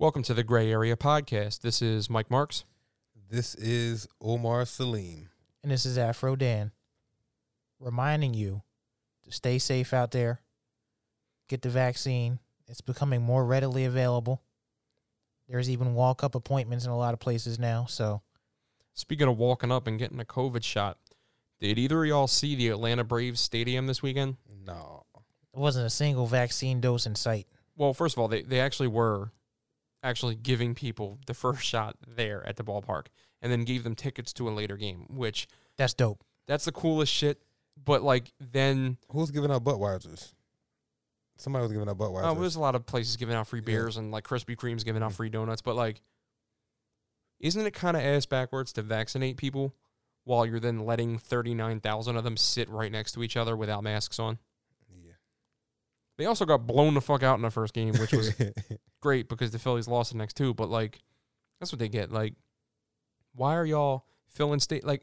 Welcome to the Gray Area Podcast. This is Mike Marks. This is Omar Saleem. And this is Afro Dan reminding you to stay safe out there, get the vaccine. It's becoming more readily available. There's even walk up appointments in a lot of places now. So, Speaking of walking up and getting a COVID shot, did either of y'all see the Atlanta Braves stadium this weekend? No. there wasn't a single vaccine dose in sight. Well, first of all, they, they actually were actually giving people the first shot there at the ballpark and then gave them tickets to a later game, which That's dope. that's the coolest shit. But like then Who's giving out Budweisers? Somebody was giving out Budweisers. oh, there's a lot of places giving out free Yeah. beers and like Krispy Kreme's giving out Mhm. free donuts, but like isn't it kind of ass backwards to vaccinate people while you're then letting 39,000 of them sit right next to each other without masks on? They also got blown the fuck out in the first game, which was great because the Phillies lost the next two. But like, that's what they get. Like, why are y'all filling state? Like,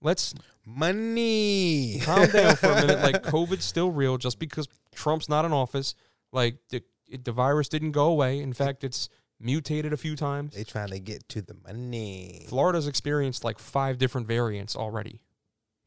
let's money. calm down for a minute. Like, COVID's still real. Just because Trump's not in office, like the it, the virus didn't go away. In fact, it's mutated a few times. they trying to get to the money. Florida's experienced like five different variants already.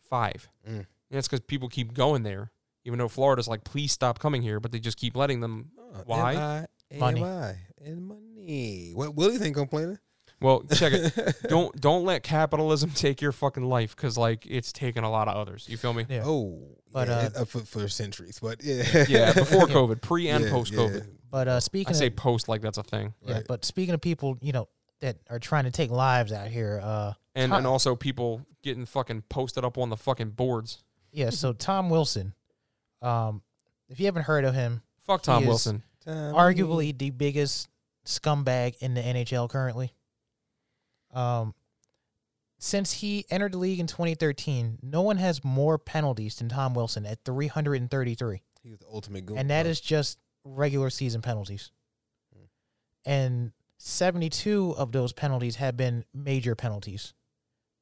Five. Mm. And that's because people keep going there. Even though Florida's like, please stop coming here, but they just keep letting them Oh, Why? M-I, Money. M-I, and money. What Willie ain't complaining. Well, check it. don't don't let capitalism take your fucking life because like it's taken a lot of others. You feel me? Yeah. Oh, But, yeah, uh, it- uh, for, for centuries, but yeah, Yeah, before COVID, pre and Yeah, post COVID. yeah, But uh, I speaking say of, post like that's a thing, yeah, right. but speaking of people, you know, that are trying to take lives out here, uh, and Huh. and also people getting fucking posted up on the fucking boards. yeah, so Tom Wilson, um, if you haven't heard of him, Fuck Tom is- Wilson. Time arguably the biggest scumbag in the NHL currently. Um, since he entered the league in 2013, no one has more penalties than Tom Wilson at 333, he was the ultimate goon. and that is just regular season penalties. Hmm. And 72 of those penalties have been major penalties,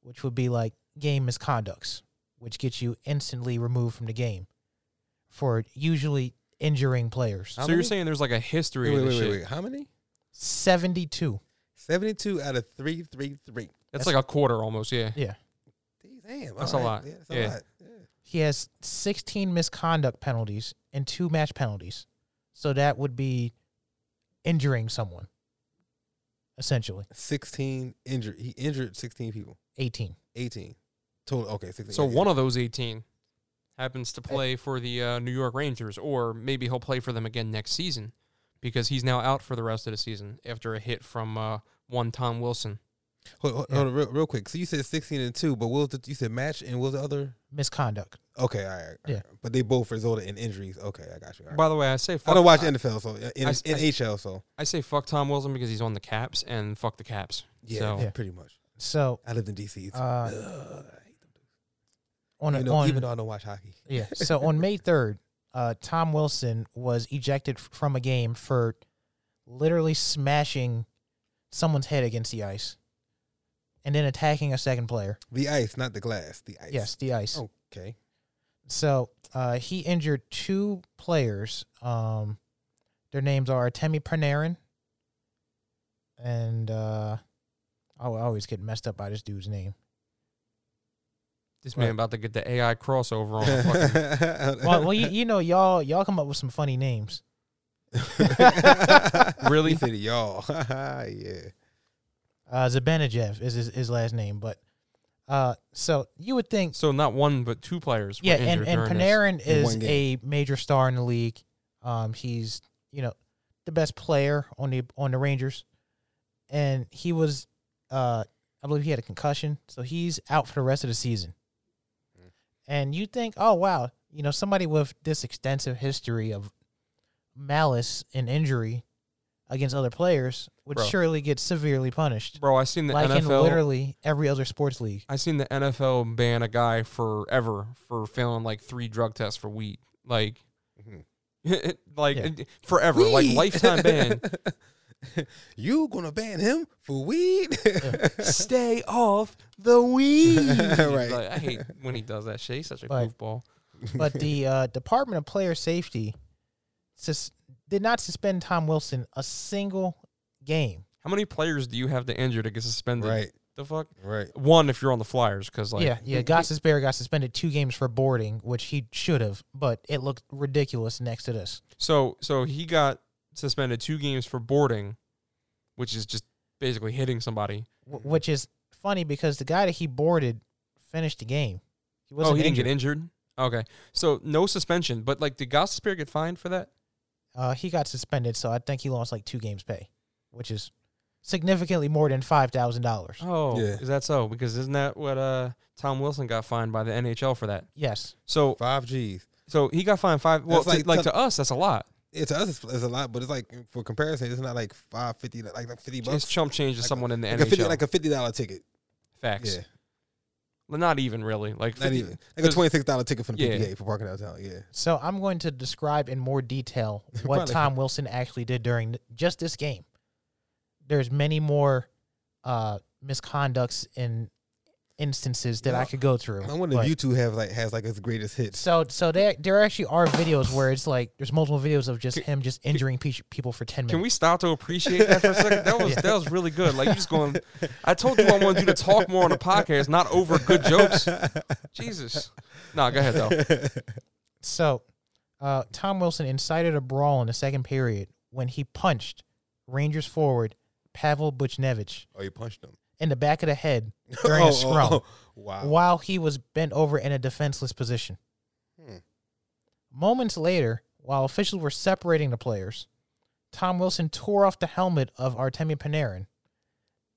which would be like game misconducts, which gets you instantly removed from the game for usually injuring players. How so you're saying there's like a history Wait, of wait, this wait, shit. wait. How many? 72. Seventy-two out of three, three, three. That's like a quarter almost. Yeah. Yeah. Damn, That's all a right. lot. Yeah, that's Yeah. a lot. Yeah. He has 16 misconduct penalties and two match penalties. So that would be injuring someone, essentially. Sixteen injured. He injured sixteen people. 18. Eighteen total. Okay, sixteen. So yeah, one of those 18 happens to play for the uh, New York Rangers, or maybe he'll play for them again next season because he's now out for the rest of the season after a hit from uh, one Tom Wilson. Hold, hold, Yeah. hold on, real, real quick. So you said sixteen and two, but what was the, you said match and what was the other? Misconduct. Okay, all right. all Yeah. But they both resulted in injuries. Okay, I got you. all right. By the way, I say fuck, I don't watch I, NFL, so uh, in, I- in I- HL, so I say fuck Tom Wilson because he's on the Caps, and fuck the Caps. yeah, So- Yeah. pretty much. So I lived in DC. so- Uh, Ugh, I hate them dudes. On, even, a, though, on even though I don't watch hockey. yeah, so on May 3rd, uh, Tom Wilson was ejected from a game for literally smashing someone's head against the ice and then attacking a second player. The ice, not the glass. The ice. Yes, the ice. Okay. So uh, he injured two players. Um, their names are Temi Panarin and uh, oh, I always get messed up by this dude's name. This Right. man about to get the AI crossover on. fucking, Well, well, you, you know, y'all y'all come up with some funny names. Really? He said y'all. yeah. Uh, Zibanejad is his, his last name, but uh, so you would think, so not one but two players. Were yeah, and injured and during this. Panarin In is one a major star in the league. Um, he's you know the best player on the on the Rangers, and he was, uh, I believe he had a concussion, so he's out for the rest of the season. And you think, oh wow, you know somebody with this extensive history of malice and injury against other players would Bro. surely get severely punished, Bro, I seen the like in literally every other sports league. I seen the NFL ban a guy forever for failing like three drug tests for weed. Like, Mhm. like Yeah. forever, like lifetime ban. you gonna ban him for weed? Stay off the weed. Right. Like, I hate when he does that shit. He's such a But- goofball. but the uh, Department of Player Safety sus- did not suspend Tom Wilson a single game. How many players do you have to injure to get suspended? Right. The fuck? Right. One if you're on the Flyers, because like yeah, yeah. Gostisbehere got suspended two games for boarding, which he should have, but it looked ridiculous next to this. So so he got suspended two games for boarding, which is just basically hitting somebody. w- which is funny because the guy that he boarded finished the game. He Oh, wasn't Oh, he didn't injured. get injured. Okay, so no suspension, but like did Gostisbehere get fined for that? Uh, he got suspended, so I think he lost like two games pay, which is significantly more than five thousand dollars. Oh, Yeah. is that so? Because isn't that what uh Tom Wilson got fined by the NHL for that? Yes, So Five G's. so he got fined five. Well, That's to, like like to us, that's a lot. Yeah, to us it's, it's a lot, but it's like for comparison, it's not like five fifty, like like fifty bucks. It's chump change to Like a- someone in the like NHL. a fifty, like a fifty dollar ticket. Facts. Yeah, Well, Not even really. Like not even like a twenty six dollar ticket from the Yeah. For parking downtown. Yeah, so I'm going to describe in more detail what Probably. Tom Wilson actually did during th- just this game. There's many more uh, misconducts and instances that I could go through. I wonder but- if YouTube have like has like his greatest hits. So, so there, there actually are videos where it's like there's multiple videos of just him just injuring pe- people for ten minutes. Can we stop to appreciate that for a second? That was that was really good. Like you just going. I told you I wanted you to talk more on the podcast, not over good jokes. Jesus. No, go ahead though. So, uh, Tom Wilson incited a brawl in the second period when he punched Rangers forward Pavel Buchnevich Oh, you punched him in the back of the head during Oh, a oh, scrum oh. Wow. while he was bent over in a defenseless position. Hmm. Moments later, while officials were separating the players, Tom Wilson tore off the helmet of Artemi Panarin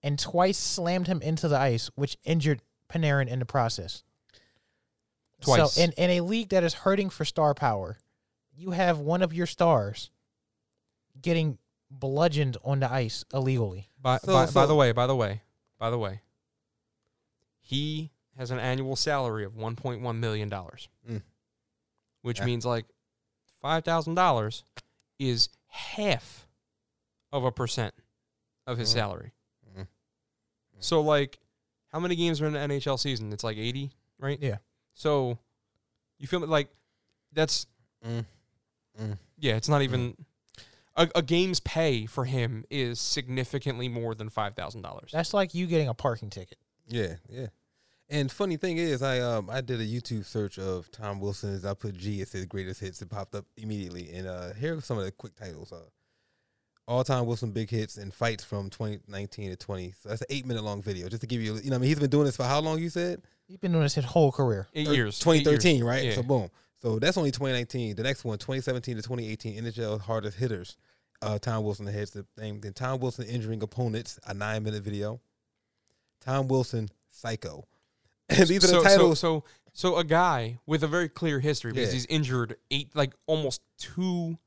and twice slammed him into the ice, which injured Panarin in the process. Twice. So, in, in a league that is hurting for star power, you have one of your stars getting bludgeoned on the ice illegally. By, So- by, by the way, by the way, by the way, he has an annual salary of one point one million dollars, Mm. which Yeah. means like five thousand dollars is half of a percent of his Mm. salary. Mhm. So like, how many games are in the NHL season? It's like eighty, right? Yeah. So you feel? Like that's Mm. Mm. yeah. It's not even. A, a game's pay for him is significantly more than five thousand dollars. That's like you getting a parking ticket. Yeah, yeah. And funny thing is, I um I did a YouTube search of Tom Wilson's. I put G. It says greatest hits. It popped up immediately. And uh here are some of the quick titles. Uh, all time Wilson big hits and fights from 2019 to 20. So that's an eight minute long video. Just to give you, you know, I mean, he's been doing this for how long? You said He's been doing this his whole career. Eight Thir- years. eight years. 2013, right? Yeah. So boom. So that's only 2019. The next one, 2017 to 2018, NHL hardest hitters. Uh, Tom Wilson hits the thing. Then Tom Wilson injuring opponents, a nine minute video. Tom Wilson psycho. And these are the titles. So, so, so a guy with a very clear history because Yeah. he's injured eight, like almost two,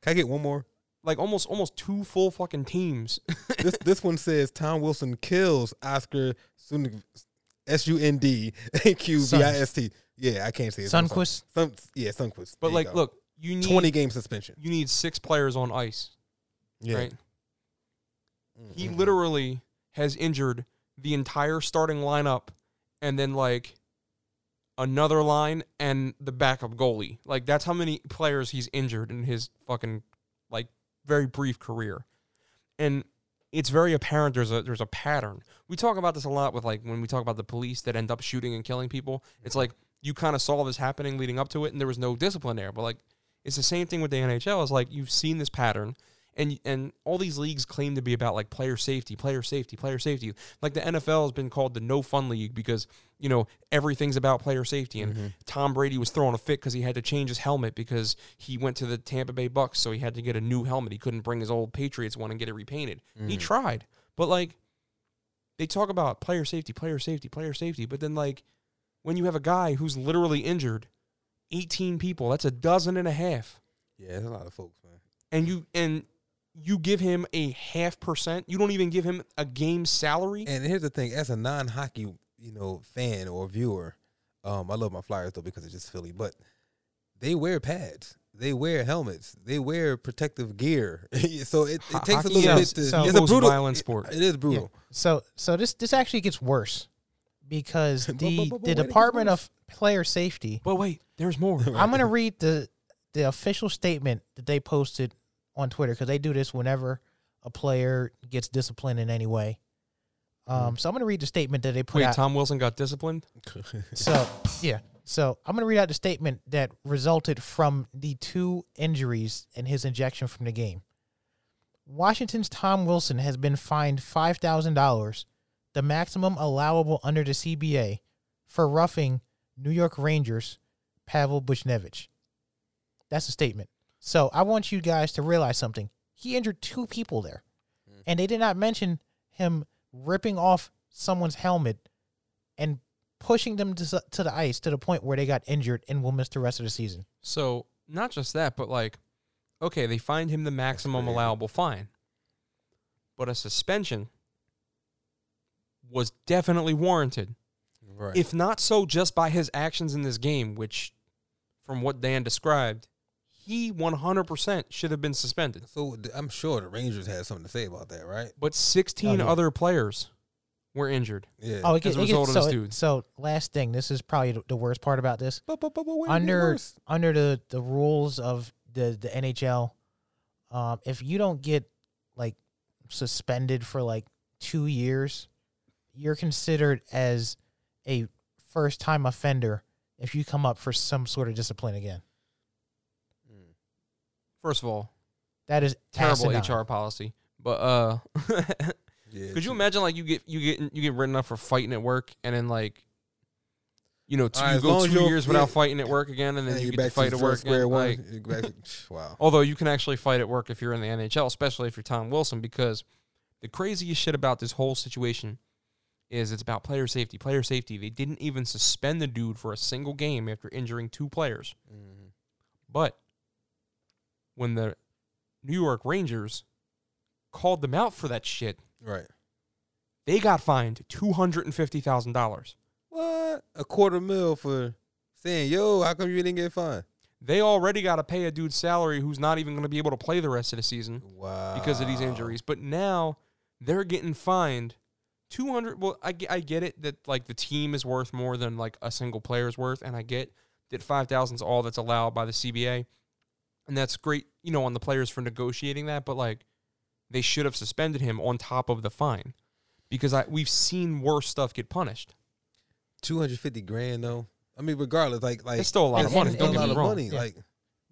Can I get one more? like almost almost two full fucking teams. this this one says Tom Wilson kills Oscar Sund S U N D Q V I S T. Yeah, I can't say it. I'm. Sunquist. Sun, yeah, Sunquist. But There like, go. look, you need twenty game suspension. You need six players on ice, Yeah. right? He Mm-mm. literally has injured the entire starting lineup, and then like another line and the backup goalie. Like that's how many players he's injured in his fucking like very brief career. And it's very apparent there's a there's a pattern. We talk about this a lot with like when we talk about the police that end up shooting and killing people. It's mm-hmm. like you kind of saw this happening leading up to it and there was no discipline there. But like it's the same thing with the NHL. It's like you've seen this pattern and and all these leagues claim to be about like player safety, player safety, player safety. Like the NFL has been called the no fun league because you know everything's about player safety. And Mm-hmm. Tom Brady was throwing a fit because he had to change his helmet because he went to the Tampa Bay Bucks, so he had to get a new helmet. He couldn't bring his old Patriots one and get it repainted. He Mhm. tried, but like they talk about player safety, player safety, player safety, but then like when you have a guy who's literally injured 18 people, that's a dozen and a half Yeah, there's a lot of folks, man. and you and you give him a half percent. You don't even give him a game salary. And here's the thing: as a non-hockey, you know, fan or viewer, um, I love my Flyers though because it's just Philly, but they wear pads, they wear helmets, they wear protective gear. so it, it takes a Hockey little bit is to. so- it's a brutal, violent sport. It is brutal. So so this this actually gets worse because the but- but- but the wait, it gets Department of Player Safety. But wait, there's more. I'm gonna read the the official statement that they posted on Twitter because they do this whenever a player gets disciplined in any way. Um, so I'm going to read the statement that they put Wait, out. Tom Wilson got disciplined? So yeah, so I'm going to read out the statement that resulted from the two injuries and his injection from the game. Washington's Tom Wilson has been fined five thousand dollars, the maximum allowable under the CBA, for roughing New York Rangers Pavel Buchnevich. That's a statement. So I want you guys to realize something. He injured two people there, mm. and they did not mention him ripping off someone's helmet and pushing them to, to the ice to the point where they got injured and will miss the rest of the season. So not just that, but like, okay, they find him the maximum allowable fine, but a suspension was definitely warranted. right. If not so, just by his actions in this game, which, from what Dan described, he 100% should have been suspended. so I'm sure the Rangers had something to say about that, right? But 16 Oh, yeah. other players were injured. Yeah. Oh, it As gets, a it result gets of so, this dude. so last thing, this is probably the- the worst part about this. but, but, but, but when it get Under under the the rules of the the NHL, um, if you don't get like suspended for like two years, you're considered as a first time offender if you come up for some sort of discipline again. First of all, That is terrible asinine. HR policy. But uh Yeah, Could you too. imagine like you get you get you get written up for fighting at work and then like you know two, All right, you go two you're- years without fighting at work again and then And you you're get to fight to at work first square again. one. Like, back to- wow. although you can actually fight at work if you're in the NHL, especially if you're Tom Wilson, because the craziest shit about this whole situation is it's about player safety. Player safety. They didn't even suspend the dude for a single game after injuring two players. Mhm. But when the New York Rangers called them out for that shit, Right. they got fined two hundred and fifty thousand dollars. What? A quarter mil for saying, yo, how come you didn't get fined? They already got to pay a dude's salary who's not even going to be able to play the rest of the season Wow. because of these injuries. But now they're getting fined 200 well I, I get it that like the team is worth more than like a single player's worth and I get that 5000 is all that's allowed by the CBA. And that's great, you know, on the players for negotiating that, but like they should have suspended him on top of the fine because I we've seen worse stuff get punished. 250 grand, though. I mean, regardless, like, like It's still a lot of money. Don't a lot of wrong. money. Yeah. Like,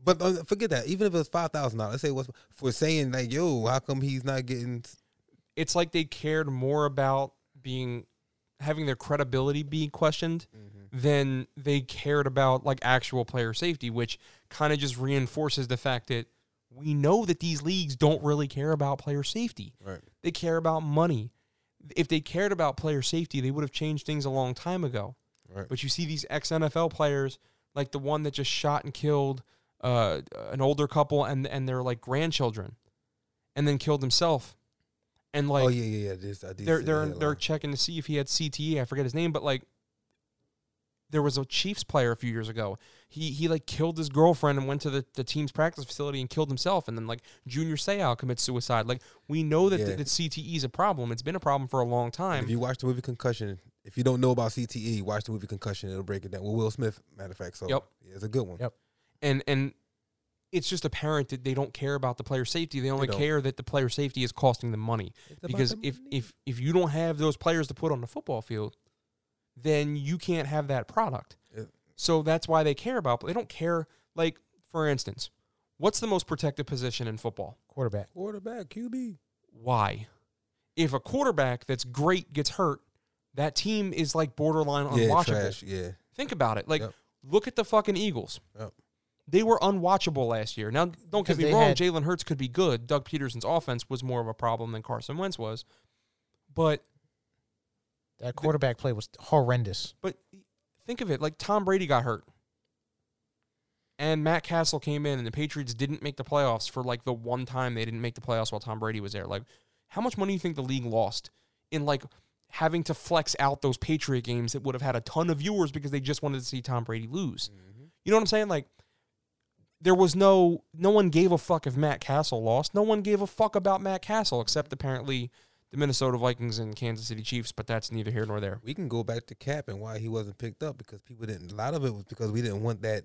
but uh, forget that. Even if it was five thousand dollars, let's say what's for saying like, yo, how come he's not getting? It's like they cared more about being having their credibility being questioned than they cared about like actual player safety, which kind of just reinforces the fact that we know that these leagues don't really care about player safety. Right. They care about money. If they cared about player safety, they would have changed things a long time ago. Right. But you see these ex NFL players, like the one that just shot and killed uh, an older couple and and their like grandchildren, and then killed himself. And like oh yeah, yeah, yeah. This, I did they're they're they're checking to see if he had CTE. I forget his name, but like there was a Chiefs player a few years ago. He he like killed his girlfriend and went to the, the team's practice facility and killed himself. And then like Junior Seau commits suicide. Like we know that, Yeah. that, that CTE is a problem. It's been a problem for a long time. If you watch the movie Concussion, if you don't know about CTE, watch the movie Concussion. It'll break it down. Well, Will Smith, matter of fact. So Yep. yeah, it's a good one. Yep. and and it's just apparent that they don't care about the player safety. They only don't. care that the player safety is costing them money. It's because the if money. if if you don't have those players to put on the football field, then you can't have that product. Yeah. So that's why they care about. But they don't care. Like for instance, what's the most protected position in football? Quarterback. quarterback QB, Why? If a quarterback that's great gets hurt, that team is like borderline yeah, unwatchable. trash, yeah, Think about it. Like, Yep. look at the fucking Eagles. Yep. They were unwatchable last year. Now, don't get me wrong. had- Jalen Hurts could be good. Doug Pederson's offense was more of a problem than Carson Wentz was. But That quarterback play was horrendous. but think of it like Tom Brady got hurt. And Matt Cassel came in and the Patriots didn't make the playoffs for like the one time they didn't make the playoffs while Tom Brady was there. Like how much money do you think the league lost in like having to flex out those Patriot games that would have had a ton of viewers because they just wanted to see Tom Brady lose? Mm-hmm. You know what I'm saying? Like there was no no one gave a fuck if Matt Cassel lost. No one gave a fuck about Matt Cassel except apparently the Minnesota Vikings and Kansas City Chiefs, but that's neither here nor there. we can go back to Cap and why he wasn't picked up because people didn't. A lot of it was because we didn't want that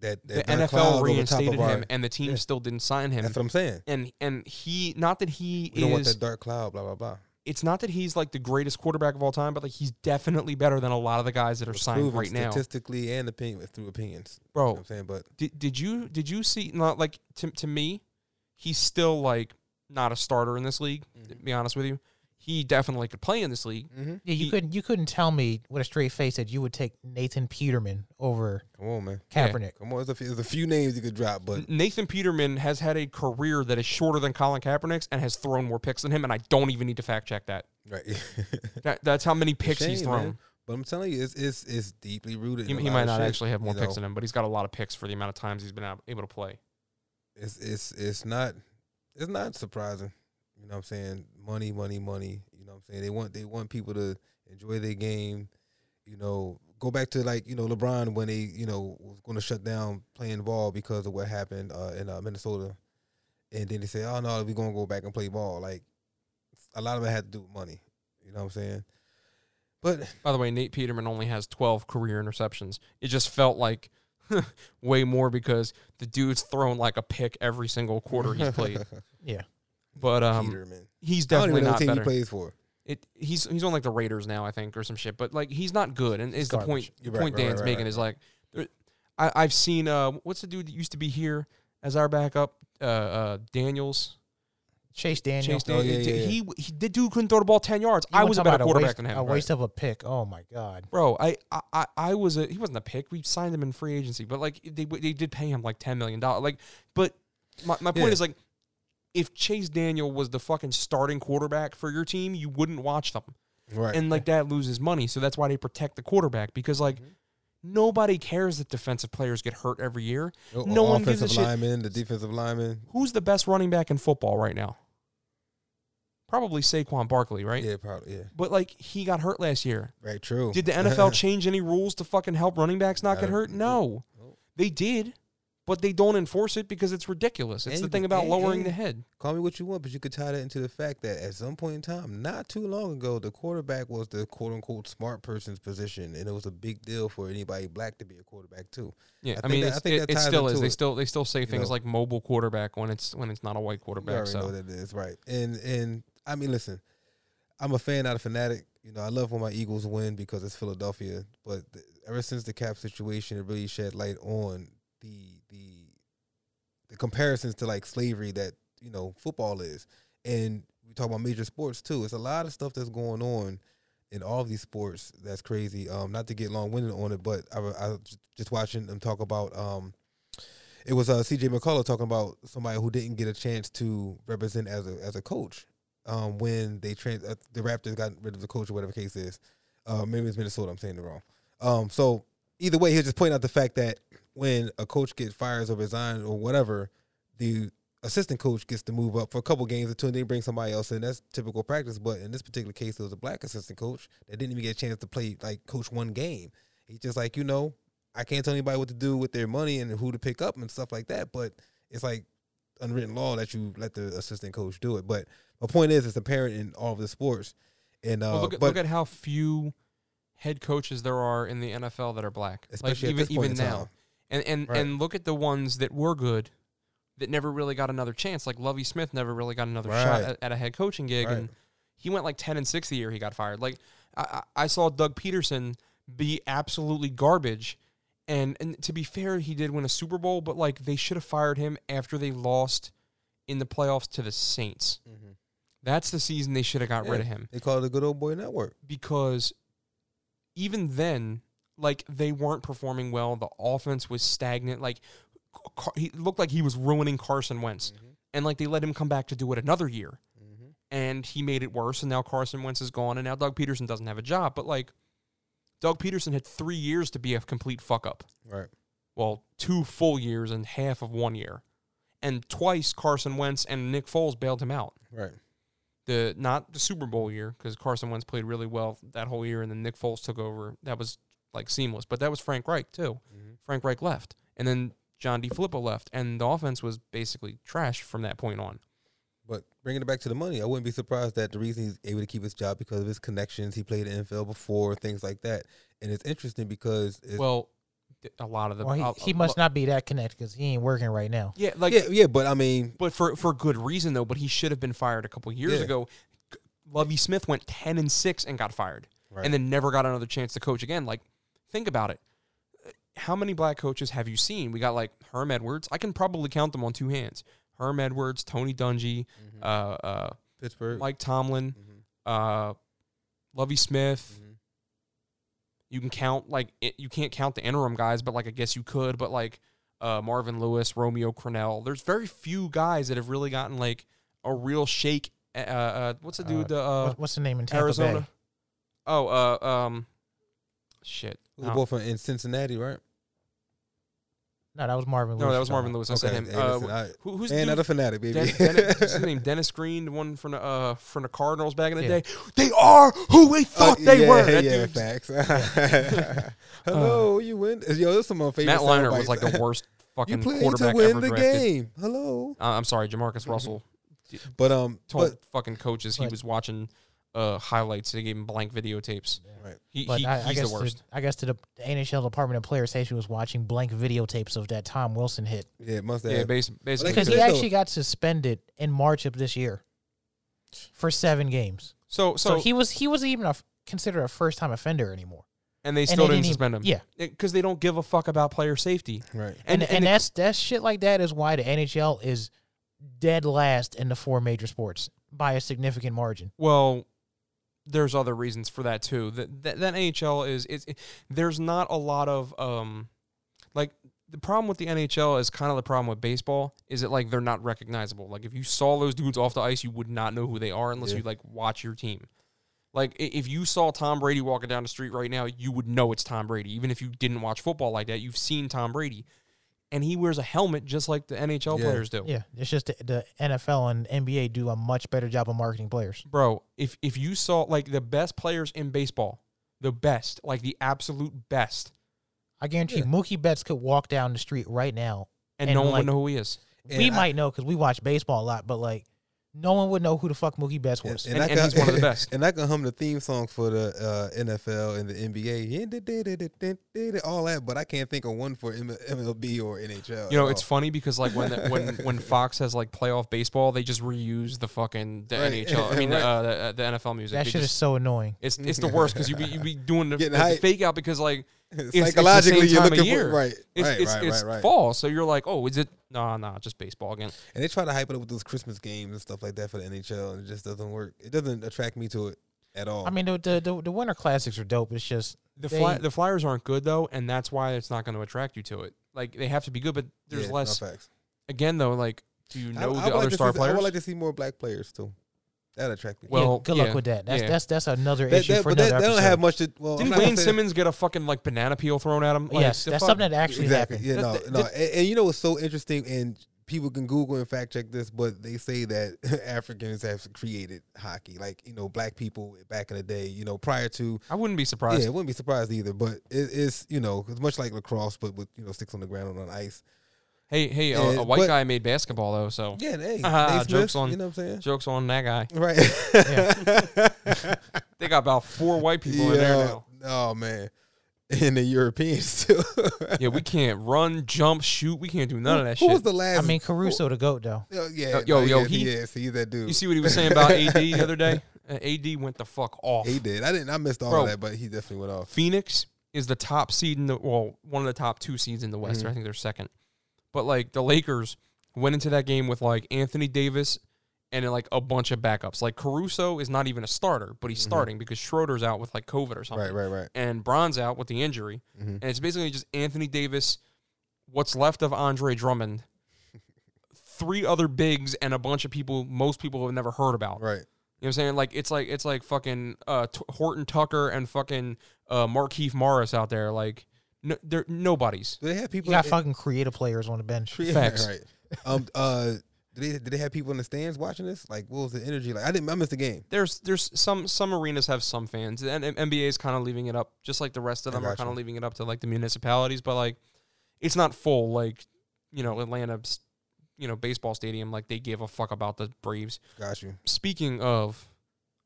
that, the that dark NFL cloud over top reinstated of our- him, and the team yeah. still didn't sign him. That's what I'm saying. and and he, not that he We don't want is, that dark cloud. Blah blah blah. it's not that he's like the greatest quarterback of all time, but like he's definitely better than a lot of the guys that are signed right now, statistically and opinion through opinions. You know bro. I'm saying, but Did did you did you see not like to to me, he's still like not a starter in this league. To Mhm. be honest with you, he definitely could play in this league. mm-hmm. Yeah, you He- couldn't you couldn't tell me with a straight face that you would take Nathan Peterman over come on, man. Yeah. Kaepernick. Come on, there's a, few, there's a few names you could drop, but Nathan Peterman has had a career that is shorter than Colin Kaepernick's and has thrown more picks than him, and I don't even need to fact check that. right. that that's how many picks he's thrown. man. but I'm telling you, it's it's it's deeply rooted. He, in he might not shit, actually have more you picks know? than him, but he's got a lot of picks for the amount of times he's been able to play. It's it's it's not it's not surprising. You know what I'm saying? Money, money, money. You know what I'm saying? They want they want people to enjoy their game. You know, go back to like you know LeBron when they you know was going to shut down playing ball because of what happened uh, in uh, Minnesota, and then they say, oh no, we're gonna go back and play ball. Like a lot of it had to do with money. You know what I'm saying? But By the way, Nate Peterman only has 12 career interceptions. It just felt like way more because the dude's thrown like a pick every single quarter he's played. Yeah. But um, Peterman, he's I don't definitely even know what not team he plays for. It he's he's on like the Raiders now, I think, or some shit. But like he's not good, and is the point You're point right, Dan's right, making right, is like, there, I I've seen uh what's the dude that used to be here as our backup uh uh Daniels Chase Daniel. Chase Oh, Daniels. yeah, yeah, he, he the dude couldn't throw the ball ten yards. You I wanna was a talk better about quarterback waste, than him, A waste of a pick. Oh my god. bro. I, I I I was a he wasn't a pick. We signed him in free agency, but like they they did pay him like ten million dollars. Like, but my my point Yeah. is like. If Chase Daniel was the fucking starting quarterback for your team, you wouldn't watch them. Right. and like that loses money. So that's why they protect the quarterback because like Mhm. nobody cares that defensive players get hurt every year. No, no one gives a offensive shit. lineman, the defensive lineman. Who's the best running back in football right now? Probably Saquon Barkley, right? Yeah, probably. Yeah, But like he got hurt last year. right. True. Did the NFL change any rules to fucking help running backs not get Not a- hurt? No. Nope. They did, but they don't enforce it because it's ridiculous. It's And the thing about and- lowering and- the head. Call me what you want, but you could tie that into the fact that at some point in time, not too long ago, the quarterback was the quote unquote smart person's position, and it was a big deal for anybody black to be a quarterback too. Yeah, I I, think mean, that- I think it, that it still is. They it. still they still say You things know. like mobile quarterback when it's when it's not a white quarterback. know So what that is, right? And and I mean, listen, I'm a fan, not a fanatic. You know, I love when my Eagles win because it's Philadelphia. But ever since the cap situation, it really shed light on the the the comparisons to like slavery that you know football is, and we talk about major sports too. It's a lot of stuff that's going on in all of these sports that's crazy. Um, not to get long winded on it, but I, I just watching them talk about um it was uh, C.J. McCullough talking about somebody who didn't get a chance to represent as a as a coach um, when they trans uh, the Raptors got rid of the coach or whatever case is. Uh, maybe it's Minnesota. I'm saying it wrong. Um, so either way, he'll just point out the fact that when a coach gets fired or resigns or whatever, the assistant coach gets to move up for a couple games or two, and they bring somebody else in. That's typical practice. But in this particular case, it was a black assistant coach that didn't even get a chance to play like coach one game. He's just like, you know, I can't tell anybody what to do with their money and who to pick up and stuff like that. But it's like unwritten law that you let the assistant coach do it. But my point is, it's apparent in all of the sports. And uh, Well, look, at, but look at how few head coaches there are in the NFL that are black. especially like even even now, time. and and Right. and look at the ones that were good, that never really got another chance. Like Lovie Smith never really got another shot at, at a head coaching gig, Right. and he went like ten and six the year he got fired. Like I, I I saw Doug Pederson be absolutely garbage. And, and to be fair, he did win a Super Bowl, but like they should have fired him after they lost in the playoffs to the Saints. Mhm. That's the season they should have got rid of him They call it the good old boy network. because even then, like they weren't performing well. The offense was stagnant. Like Car- he looked like he was ruining Carson Wentz, and like they let him come back to do it another year, Mhm. and he made it worse. And now Carson Wentz is gone, and now Doug Pederson doesn't have a job. But like Doug Pederson had three years to be a complete fuck up. Right. Well, two full years and half of one year, and twice Carson Wentz and Nick Foles bailed him out Right. The not the Super Bowl year because Carson Wentz played really well that whole year, and then Nick Foles took over. That was like seamless, but that was Frank Reich too. Mhm. Frank Reich left, and then John DeFilippo left, and the offense was basically trash from that point on. But bringing it back to the money, I wouldn't be surprised that the reason he's able to keep his job because of his connections. He played in NFL before, things like that. And it's interesting because it's, Well, a lot of the. Well, he, uh, he uh, must not be that connected because he ain't working right now. Yeah, like yeah, yeah, but I mean, but for for good reason though. But he should have been fired a couple years Yeah. ago. Lovie Smith went ten and six and got fired, right. and then never got another chance to coach again. Like, think about it. How many black coaches have you seen? We got like Herm Edwards. I can probably count them on two hands. Herm Edwards, Tony Dungy, Mhm. uh, uh, Pittsburgh, Mike Tomlin, Mhm. uh, Lovie Smith. Mhm. You can count like it, you can't count the interim guys, but like I guess you could. But like uh, Marvin Lewis, Romeo Crennel. There's very few guys that have really gotten like a real shake. Uh, uh, what's the dude? the uh, What's the name in Tampa Arizona. Bay? Oh, uh, um, shit. Who's No. the boy from in Cincinnati, right? No, that was Marvin. Lewis. No, that was Marvin. Lewis. I said him. hey, Uh, listen, I, who, who's man, the not a dude? fanatic, baby. Den- Dennis, what's his name? Dennis Green, the one from the uh, from the Cardinals back in the Yeah. day. They are who we Oh, thought they yeah, were. That yeah, dude's- facts. Hello, you win. Yo, this is some of my favorite. Matt Leinart sound was like the worst You fucking played quarterback to win ever the drafted. game. Hello, Uh, I'm sorry, Jamarcus Russell but um, told but fucking coaches he but- was watching uh, highlights. They gave him blank videotapes. right. He, But he, I, I he's guess the worst. I guess to the, the NHL Department of Player Safety was watching blank videotapes of that Tom Wilson hit Yeah, it must have. yeah, bas- basically. because Because he actually got suspended in March of this year for seven games. so, So, so, he was he wasn't even a, f- considered a first time offender anymore. and they and still they didn't didn't suspend him. Yeah, because they don't give a fuck about player safety. right. and And and, and, it- that's that's shit like that is why the NHL is dead last in the four major sports by a significant margin. well, there's other reasons for that too. That that, that NHL is is there's not a lot of um like the problem with the NHL is kind of the problem with baseball is that like they're not recognizable. Like if you saw those dudes off the ice, you would not know who they are unless Yeah. you like watch your team. Like if you saw Tom Brady walking down the street right now, you would know it's Tom Brady. Even if you didn't watch football like that, you've seen Tom Brady. And he wears a helmet just like the NHL Yeah. players do. Yeah, it's just the, the NFL and NBA do a much better job of marketing players. Bro, if if you saw like the best players in baseball, the best, like the absolute best, I guarantee Yeah. you, Mookie Betts could walk down the street right now. and, And, no one like, would know who he is. we And I- might know because we watch baseball a lot, but like no one would know who the fuck Mookie Betts was. And- I and he's one of the best. And I can hum the theme song for the uh, NFL and the NBA, all that, but I can't think of one for MLB or NHL. You know, it's all. funny because like when the, when when Fox has like playoff baseball, they just reuse the fucking the Right. NHL. I mean, Right. the, uh, the, the NFL music. that They shit is so annoying. It's it's the worst because you be you be doing the, the fake out because like it's the psychologically same you're looking year. for right, it's right, it's, right, it's right, right. fall, so you're like, oh, is it? No, no, just baseball again. And they try to hype it up with those Christmas games and stuff like that for the NHL, and it just doesn't work. It doesn't attract me to it at all. I mean, the, the the the winter classics are dope. It's just The They- fly, the Flyers aren't good though, and that's why it's not going to attract you to it. Like they have to be good, but there's Yeah, no less. facts. Again, though, like do you know I the would like other to star see, players? I would like to see more black players too. That attract me. Well, yeah, good yeah, luck with that. That's yeah. that's that's another That- issue that- for but another that, they don't have much to. Well, I'm Didn't Wayne Simmonds get a fucking like banana peel thrown at him? Like, yes, that's fuck- something that actually exactly. happened. Yeah, no, That- no. and, and you know what's so interesting, and people can Google and fact check this, but they say that Africans have created hockey, like you know, black people back in the day. You know, prior to I wouldn't be surprised. yeah, it wouldn't be surprised either. But it, it's you know, it's much like lacrosse, but with you know sticks on the ground and on ice. Hey, hey, a, a white but- guy made basketball though, so Yeah, hey, Naismith, jokes on- you know what I'm saying? jokes on that guy. Right. They got about four white people in there now. Oh man, and the Europeans too. Yeah, we can't run, jump, shoot. We can't do none of that shit. Who shit. was the last? I mean, Caruso the goat though. Yo, yeah, Yo, no, yo, yo, yeah, he- yes, he's that dude. you see what he was saying about AD the other day? Uh, AD went the fuck off. he did. I didn't. I missed all Bro. of that, but he definitely went off. Phoenix is the top seed in the well, one of the top two seeds in the West. Mhm. I think they're second. But like the Lakers went into that game with like Anthony Davis and then, like a bunch of backups. Like Caruso is not even a starter, but he's Mhm. starting because Schroeder's out with like COVID or something. Right, right, right. And Bron's out with the injury. hmm And it's basically just Anthony Davis, what's left of Andre Drummond, three other bigs, and a bunch of people most people have never heard about. Right. You know what I'm saying? Like it's like it's like fucking uh, T- Horton Tucker and fucking uh, Markieff Morris out there. Like no, they're nobodies. Do they have people? You people? got in- fucking creative players on the bench. Yeah, Facts. Right. Um. Uh. Did they? Did they have people in the stands watching this? Like, what was the energy like? I didn't. I missed the game. There's there's some some arenas have some fans, and and NBA is kind of leaving it up, just like the rest of them are kind of leaving it up to like the municipalities. But like, it's not full. Like, you know, Atlanta's, you know, baseball stadium. Like they gave a fuck about the Braves. Got you. Speaking of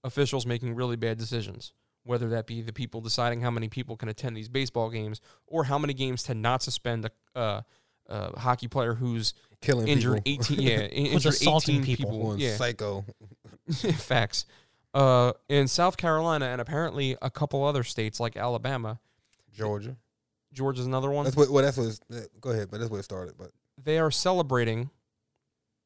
officials making really bad decisions, whether that be the people deciding how many people can attend these baseball games or how many games to not suspend a uh, uh, hockey player who's Killing injured people. 18 yeah injured assaulting 18 people. people, yeah psycho. facts uh in South Carolina and apparently a couple other states like Alabama Georgia. Georgia's another one That's what. Well, that's what. It's, go ahead, but that's where it started. But they are celebrating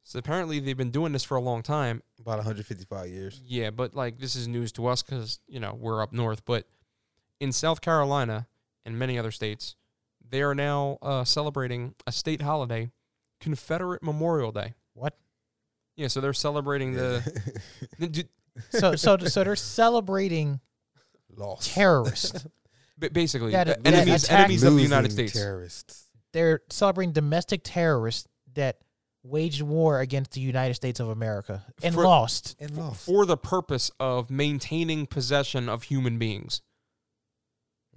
so apparently they've been doing this for a long time about 155 years. Yeah, but like this is news to us because you know we're up north. But in South Carolina and many other states, they are now uh, celebrating a state holiday, Confederate Memorial Day. What? Yeah, so they're celebrating the. d- So so so they're celebrating lost terrorists. b- basically, That- that enemies attack- enemies of the United States terrorists. They're celebrating domestic terrorists that waged war against the United States of America and For- lost. and lost. for the purpose of maintaining possession of human beings.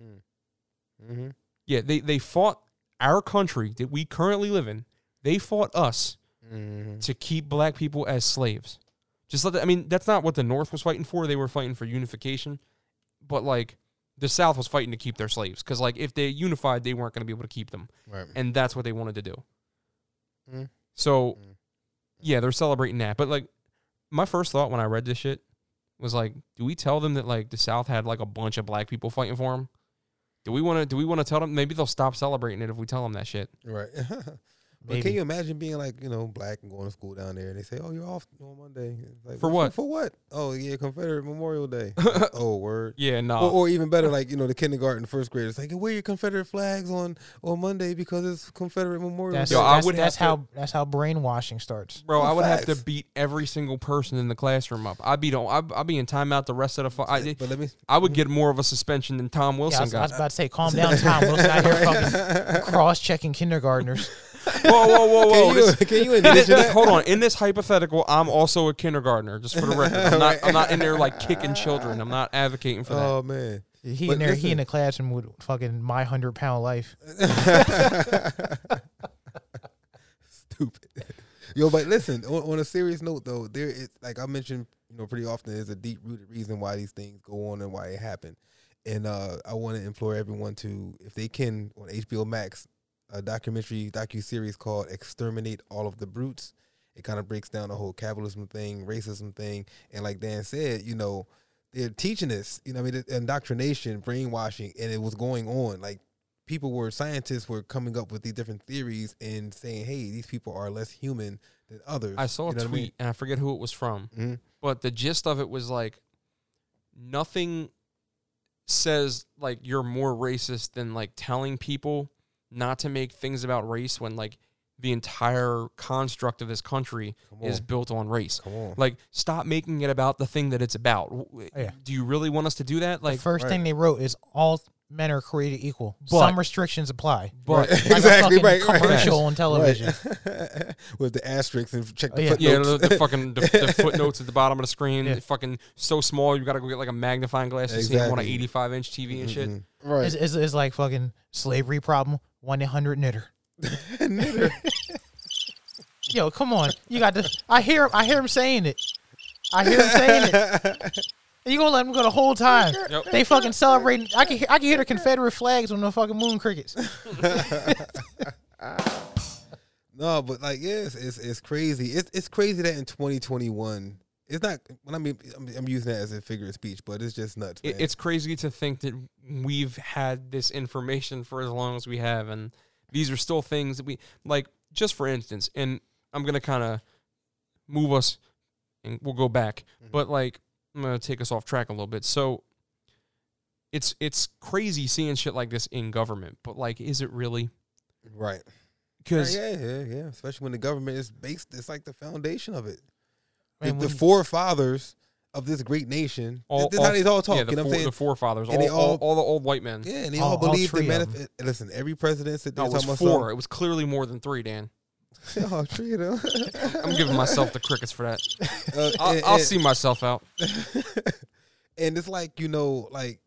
Mm-hmm. Yeah, they they fought our country that we currently live in. They fought us Mm-hmm. to keep black people as slaves. Just let the, I mean, that's not what the North was fighting for. They were fighting for unification. But like the South was fighting to keep their slaves cuz like if they unified, they weren't going to be able to keep them. Right. And that's what they wanted to do. Mm. So Mm. yeah, they're celebrating that. But like my first thought when I read this shit was like, do we tell them that like the South had like a bunch of black people fighting for them? Do we want to do we want to tell them maybe they'll stop celebrating it if we tell them that shit? Right. but can you imagine being like, you know, black and going to school down there and they say, Oh, you're off on Monday. It's Like, For what? For, what? Oh yeah, Confederate Memorial Day. oh word. Yeah, no. Or, or even better, like, you know, the kindergarten, first graders like, wear your Confederate flags on on Monday because it's Confederate Memorial That's, Day. Yo, I that's, would that's have how that's how brainwashing starts. Bro, Oh, I would have to beat every single person in the classroom up. I'd be I'd, I'd be in timeout the rest of the. Fu- I, but let me I would get more of a suspension than Tom Yeah, I, Wilson got. I was about to say, calm down, Tom Wilson out here fucking cross checking kindergartners. Whoa, whoa, whoa, whoa! Can you, This- can you in this- envision that? hold on. In this hypothetical, I'm also a kindergartner. Just for the record, I'm not. I'm not in there like kicking children. I'm not advocating for that. Oh man. He But in there, he in the classroom with fucking my hundred pound life. Stupid. Yo, but listen, on, on a serious note though, there is like I mentioned, you know, pretty often there's a deep rooted reason why these things go on and why it happen. And uh I want to implore everyone to, if they can, on HBO Max, a documentary docu series called "Exterminate All of the Brutes." It kind of breaks down the whole capitalism thing, racism thing, and like Dan said, you know, they're teaching this, you know, I mean, indoctrination, brainwashing, and it was going on. Like people were scientists were coming up with these different theories and saying, "Hey, these people are less human than others." I saw a You know tweet what I mean? and I forget who it was from, Mhm. but the gist of it was like nothing says like you're more racist than like telling people not to make things about race when like the entire construct of this country is built on race. Come on. Like, stop making it about the thing that it's about. Yeah. Do you really want us to do that? Like, the first right. thing they wrote is all men are created equal. But- Some restrictions apply. but Right. Like exactly fucking right, right. commercial on television. Right. With the asterisks and check the Oh, yeah. footnotes. yeah, the, the fucking the, the footnotes at the bottom of the screen, Yeah. fucking so small you got to go get like a magnifying glass to see them on an 85 inch TV and shit. Mhm. Right. It's, it's, it's like fucking slavery problem. One eight hundred knitter. Knitter. Yo, come on. You got to. I hear. him. I hear him saying it. I hear him saying it. You gonna let him go the whole time? Yep. They fucking celebrating. I can. Hear, I can hear the Confederate flags on the fucking moon crickets. no, but like, yes, it's it's crazy. It's it's crazy that in 2021, it's not. When I mean, I'm, using that as a figure of speech, but it's just nuts. It, it's crazy to think that we've had this information for as long as we have, and these are still things that we like. Just for instance, and I'm gonna kind of move us, and we'll go back. Mhm. But like, I'm gonna take us off track a little bit. So, it's it's crazy seeing shit like this in government, but like, is it really? right. Because yeah, yeah, yeah. Especially when the government is based, it's like the foundation of it. I The, the forefathers of this great nation. All- this is how all- they all talk. yeah, the, you know what fore- I'm saying? the forefathers, all, all, all- the old white men. Yeah, and they All- believe the of Listen, every president said No, it was four. It was clearly more than three, Dan. oh, them. I'm giving myself the crickets for that. Uh, I'll, and- I'll and- see myself out. and it's like you know, like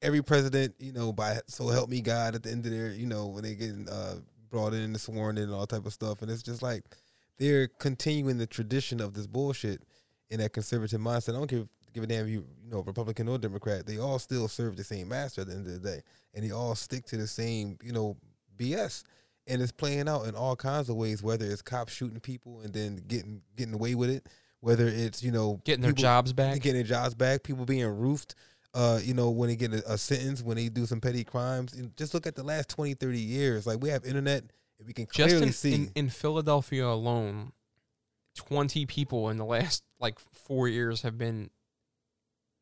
every president, you know, by so help me God at the end of their, you know, when they getting uh, brought in and sworn in and all type of stuff, and it's just like they're continuing the tradition of this bullshit in that conservative mindset. I don't if give a damn if you you know Republican or Democrat. They all still serve the same master at the end of the day, and they all stick to the same you know BS. And it's playing out in all kinds of ways. Whether it's cops shooting people and then getting getting away with it, whether it's you know Getting their people- jobs back. getting their jobs back, people being roofed, uh, you know, when they get a, a sentence, when they do some petty crimes. And just look at the last 20, 30 years. Like we have internet, we can Just in, see. in, in Philadelphia alone, 20 people in the last like four years have been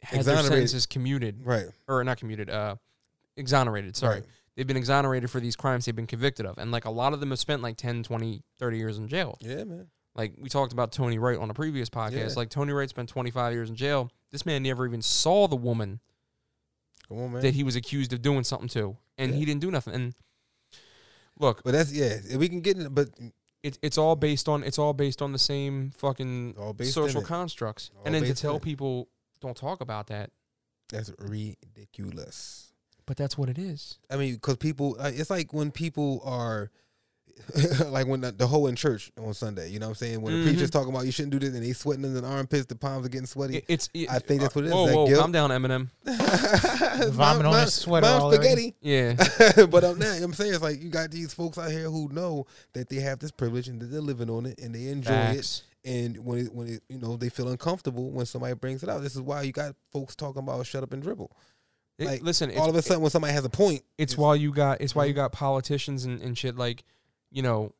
had their Exonerated. sentences commuted right, or not commuted, uh, exonerated. Sorry. right. They've been exonerated for these crimes they've been convicted of. And like a lot of them have spent like 10, 20, 30 years in jail. Yeah, man. Like we talked about Tony Wright on a previous podcast. Yeah. Like Tony Wright spent 25 years in jail. This man never even saw the woman Come on, man. that he was accused of doing something to, and Yeah. he didn't do nothing. And look, but that's yeah. We can get in, but it's it's all based on it's all based on the same fucking social constructs. All and then to tell people don't talk about that, that's ridiculous. but that's what it is. I mean, because people, it's like when people are. like when the, the hoe in church on Sunday, you know what I'm saying? When Mhm. the preacher's talking about you shouldn't do this and they sweating in the armpits, the palms are getting sweaty. It- it's it, I think that's what it is. Whoa, That whoa, guilt. calm down, Eminem. Vomit on his sweater Mom's spaghetti. Yeah, but I'm not. I'm saying it's like you got these folks out here who know that they have this privilege and that they're living on it and they enjoy facts. it. And when it, when it, you know they feel uncomfortable when somebody brings it out. This is why you got folks talking about shut up and dribble. It- Like, listen, it's, All of a sudden, when somebody has a point, it's why you got it's why Mm-hmm. you got politicians and, and shit like, you know,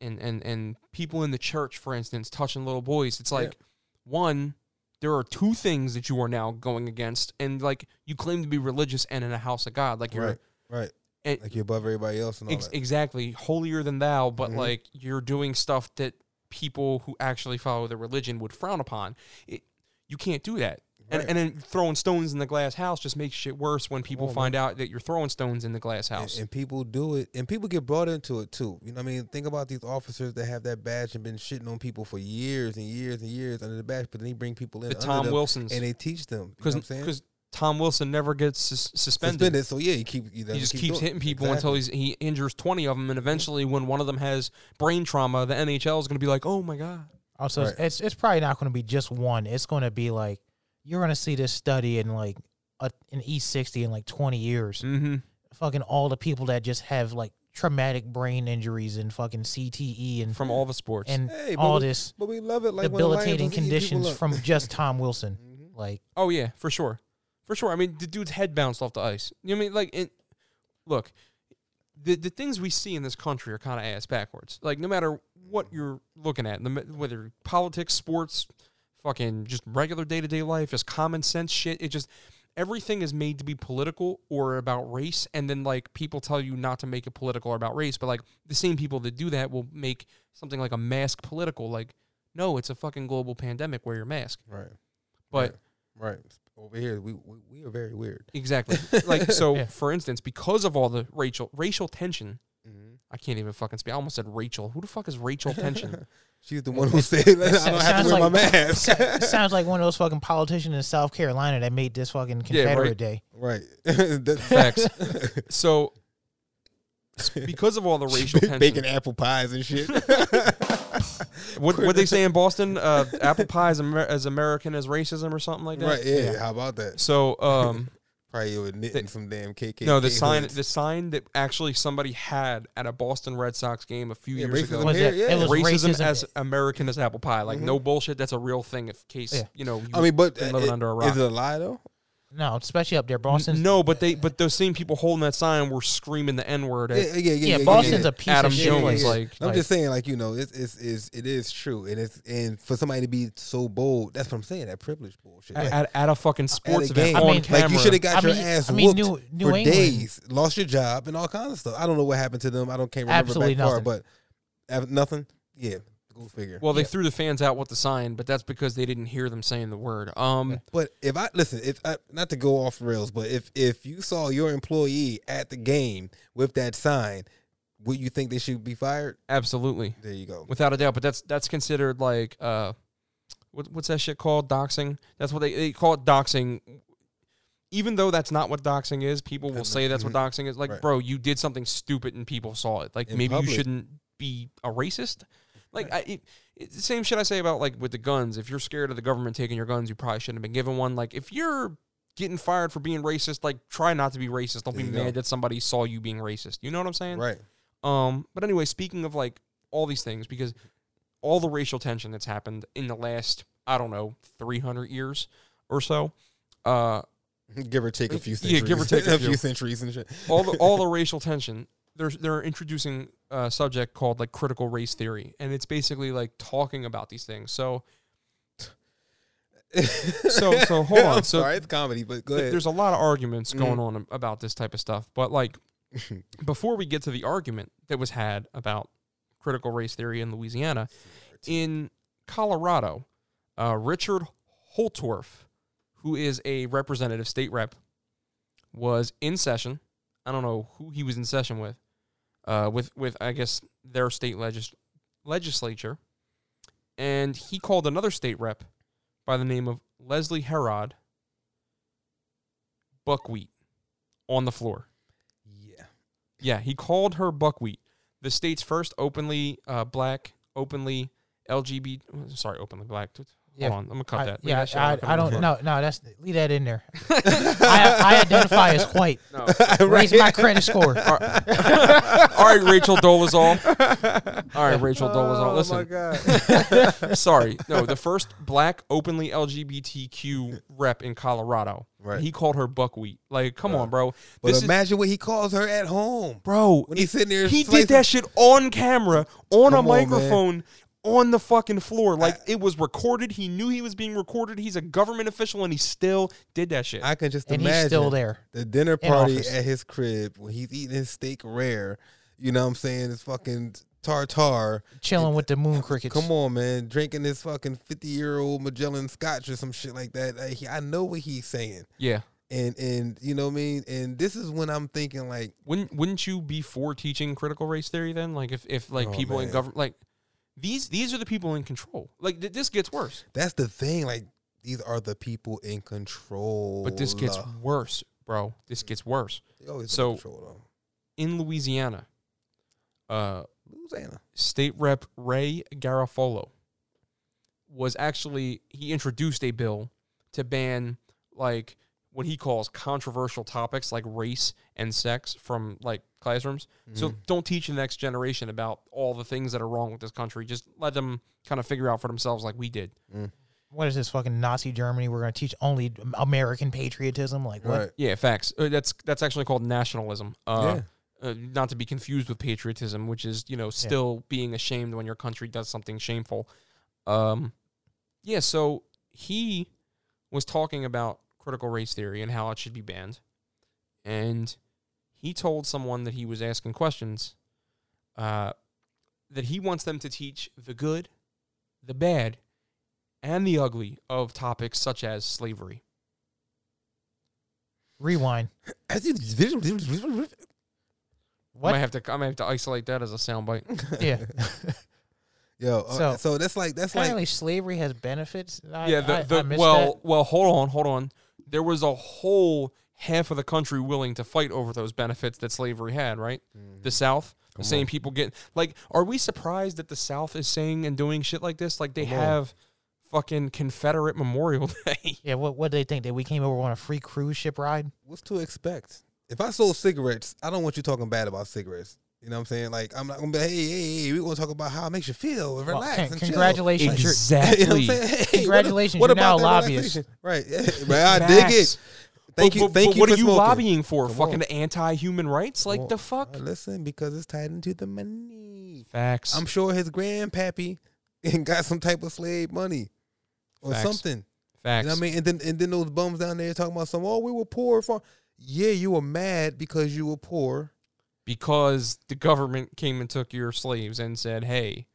and, and and people in the church, for instance, touching little boys. It's like one, there are two things that you are now going against, and like you claim to be religious and in a house of God, like you're right, right, and- like you're above everybody else and all ex- that. exactly holier than thou, but Mhm. like you're doing stuff that people who actually follow the religion would frown upon. It, you can't do that. And, Right. and then throwing stones in the glass house just makes shit worse when people on, find out that you're throwing stones in the glass house. And, and people do it, and people get brought into it too. You know, what I mean, think about these officers that have that badge and been shitting on people for years and years and years under the badge, but then they bring people in the under Tom them Wilson's and they teach them. Because I'm saying? because Tom Wilson never gets sus- suspended. suspended. So yeah, he keep he, He just keep keeps doing- hitting people Exactly. until he's he injures twenty of them, and eventually, when one of them has brain trauma, the NHL is going to be like, "Oh my god!" Also, Right. it's it's probably not going to be just one. It's going to be like you're going to see this study in like a, an E60 in like 20 years. Mm-hmm. Fucking all the people that just have like traumatic brain injuries and fucking CTE and From all the sports, and Hey, all we- this But we love it like when the Lions debilitating was eating people conditions from just Tom Wilson. Mhm. Like Oh yeah, for sure, for sure. I mean, the dude's head bounced off the ice. You know what I mean? Like, it, look, the the things we see in this country are kind of ass backwards. Like, no matter what you're looking at, whether politics, sports, fucking just regular day to day life, just common sense shit. It just everything is made to be political or about race, and then like people tell you not to make it political or about race, but like the same people that do that will make something like a mask political. Like, no, it's a fucking global pandemic. Wear your mask. Right. But right. right. Over here, we, we we are very weird. Exactly. like so Yeah. for instance, because of all the racial racial tension, Mm-hmm. I can't even fucking speak. I almost said Rachel. Who the fuck is Rachel Tension? She's the one who said, "I don't have sounds to wear my like- mask." it sounds like one of those fucking politicians in South Carolina that made this fucking Yeah, Confederate right. Day. right. That's Facts. so because of all the racial tension, baking apple pies and shit. what what they say in Boston, uh, apple pie is Amer- as American as racism or something like that. right. Yeah, Yeah. How about that? So um, Probably you were knitting some damn KK. no, the sign the sign that actually somebody had at a Boston Red Sox game a few Yeah, years racism ago. Was it? yeah. It was racism, racism. as American as apple pie. Like no bullshit. That's a real thing. If case Yeah. you know, you I mean, but uh, living it- under a rock. is it a lie though? No, especially up there, Boston's. No, but they but those same people holding that sign were screaming the N word Yeah, at yeah, yeah. yeah, yeah, Boston's yeah. a piece Adam of shit. Jones. place. Like, I'm like- just saying, like you know, it's it's, it's it is true, and it's and for somebody to be so bold, that's what I'm saying. That privilege bullshit. Like, at, at a fucking sports at a event game. I on mean, camera. like you should have got I your mean- ass I mean, whooped New- New for England- days, lost your job, and all kinds of stuff. I don't know what happened to them. I don't can't remember Absolutely back far, nothing. but av- nothing. Yeah, go figure. well, they Yeah. threw the fans out with the sign, but that's because they didn't hear them saying the word. Um, But if I listen, if I, not to go off rails, but if if you saw your employee at the game with that sign, would you think they should be fired? absolutely, There you go. without a doubt. But that's that's considered like uh, what, what's that shit called? Doxing. That's what they they call it. Doxing. Even though that's not what doxing is, people will say that's what mhm. doxing is. Like, Right. bro, you did something stupid and people saw it. Like, In maybe public. you shouldn't be a racist. Like I, it, the same shit I say about like with the guns. If you're scared of the government taking your guns, you probably shouldn't have been given one. Like if you're getting fired for being racist, like try not to be racist. Don't There be you go. mad that somebody saw you being racist. You know what I'm saying? Right. Um, but anyway, speaking of like all these things, because all the racial tension that's happened in the last, I don't know, 300 years or so, uh, Give or take a few Yeah, centuries. give or take a a few. few centuries and shit. all the all the racial tension, they're they're introducing a subject called like critical race theory, and it's basically like talking about these things. So So- so hold on. So sorry, it's comedy, but go th- ahead. there's a lot of arguments going on about this type of stuff. But like before we get to the argument that was had about critical race theory in Louisiana, in Colorado, uh, Richard Holtorf, who is a representative state rep, was in session. I don't know who he was in session with, uh, with with I guess their state legis- legislature, and he called another state rep by the name of Leslie Herod buckwheat on the floor. yeah. Yeah, he called her buckwheat, the state's first openly uh, black, openly LGBT. Sorry, openly black. Yeah. Hold on, I'm gonna cut I, that. Leave yeah, that shit I. I don't know. No, that's leave that in there. I, I identify as white. No. Raise my credit score. All right, Rachel Dolezal. All right, Rachel Dolezal. Oh, Listen, Oh my god. sorry. No, the first black openly LGBTQ rep in Colorado. Right. He called her buckwheat. Like, come Right. on, bro. But This is, imagine what he calls her at home. bro. When he's sitting there, he did that shit on camera, on a Come on, man. Microphone, on the fucking floor. Like it was recorded. He knew he was being recorded. He's a government official, and he still did that shit. I can just And imagine he's still there. the dinner party at his crib when he's eating his steak rare. You know what I'm saying? His fucking tartar. Chilling with the moon crickets. Come on, man. Drinking this fucking 50 year old Macallan Scotch or some shit like that. Like, he- I know what he's saying. yeah. And and you know what I mean? And this is when I'm thinking like, Wouldn't wouldn't you be for teaching critical race theory then? Like if if like Oh, people in government like these these are the people in control. Like th- this gets worse. that's the thing. Like, these are the people in control. But this gets worse, bro. This gets worse. They always been so- in control, In Louisiana, uh. Louisiana. State Rep Ray Garofalo was actually he introduced a bill to ban like what he calls controversial topics like race and sex from like classrooms. So Mhm. don't teach the next generation about all the things that are wrong with this country. Just let them kind of figure out for themselves like we did. What is this fucking Nazi Germany? We're gonna teach only American patriotism. Like what? right. Yeah, facts. Uh, that's that's actually called nationalism. Uh, yeah. uh, not to be confused with patriotism, which is you know still being ashamed when your country does something shameful. Um, yeah. So he was talking about critical race theory and how it should be banned, and he told someone that he was asking questions, uh, that he wants them to teach the good, the bad, and the ugly of topics such as slavery. Rewind. I What? might have to I might have to isolate that as a soundbite. Yeah. Yo, uh, So- so, that's like that's Apparently, like slavery has benefits. I, yeah, the, the I missed well, that. well, hold on, hold on. There was a whole half of the country willing to fight over those benefits that slavery had, right? The mm-hmm. South, the same on. people get like. Are we surprised that the South is saying and doing shit like this? Like they Come on. have fucking Confederate Memorial Day. Yeah. What? What do they think that we came over on a free cruise ship ride? what's to expect? If I sold cigarettes, I don't want you talking bad about cigarettes. You know what I'm saying? Like I'm not gonna be hey, hey, hey, we're gonna talk about how it makes you feel and Well, relax con- and congratulations, you're- chill. You know what I'm exactly. saying? Hey, Congratulations, what you're now a about that lobbyist. Right. Yeah, right. I dig it. Thank But- you. but- thank but you. What for are you smoking. lobbying for? Come fucking on. anti-human rights? Like the fuck? listen, because it's tied into the money. Facts. I'm sure his grandpappy got some type of slave money or Facts. something. Facts. You know what I mean? And then and then those bums down there talking about some, oh, we were poor. For yeah, you were mad because you were poor. Because the government came and took your slaves and said, "Hey,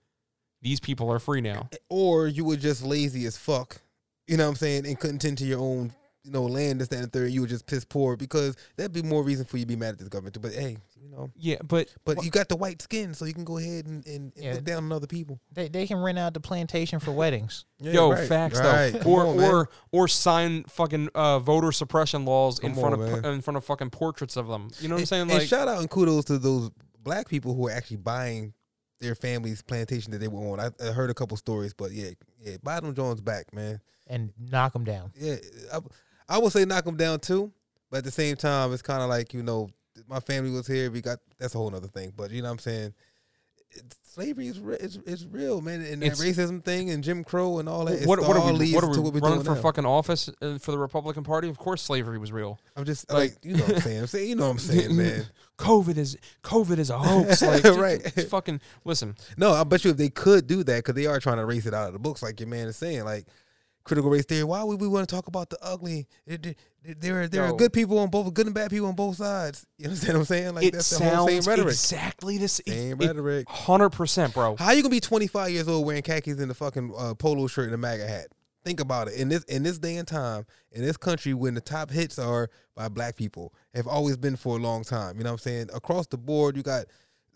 these people are free now." or you were just lazy as fuck. You know what I'm saying? And couldn't tend to your own, you know, land, this, that, and the third. You were just piss poor because that'd be more reason for you to be mad at this government. too. But hey, you know, Yeah, but but you got the white skin, so you can go ahead and, and, and Yeah. look down on other people. They they can rent out the plantation for weddings. Yeah, yo, right, facts right. though, Come or on, man. or or sign fucking uh, voter suppression laws in Come front on, of man. in front of fucking portraits of them. You know what I'm and, saying? and Like, shout out and kudos to those black people who are actually buying their family's plantation that they were on. I, I heard a couple stories, but yeah, yeah, buy them Jones back, man. and knock them down. Yeah, I, I would say knock them down too, but at the same time, it's kind of like you know, my family was here. We got that's a whole other thing. But you know what I'm saying. It, slavery is, re- is is real, man, and that racism thing and Jim Crow and all that. what, what all are we? What are we what we're running for now. fucking office uh, for the Republican Party? Of course, slavery was real. I'm just like- like, you know what I'm saying. I'm saying you know what I'm saying, man. COVID is COVID is a hoax. Like, just- Right. just fucking listen. No, I bet you if they could do that, because they are trying to erase it out of the books, like your man is saying, like critical race theory. Why would we want to talk about the ugly? There, are there are good people on both, good and bad people on both sides. You understand what I'm saying? Like it that's the whole same rhetoric. exactly the same. Same rhetoric. Hundred percent, bro. How you gonna be 25 years old wearing khakis and a fucking uh, polo shirt and a MAGA hat? Think about it. In this in this day and time, in this country, when the top hits are by black people, have always been for a long time. You know what I'm saying? Across the board, you got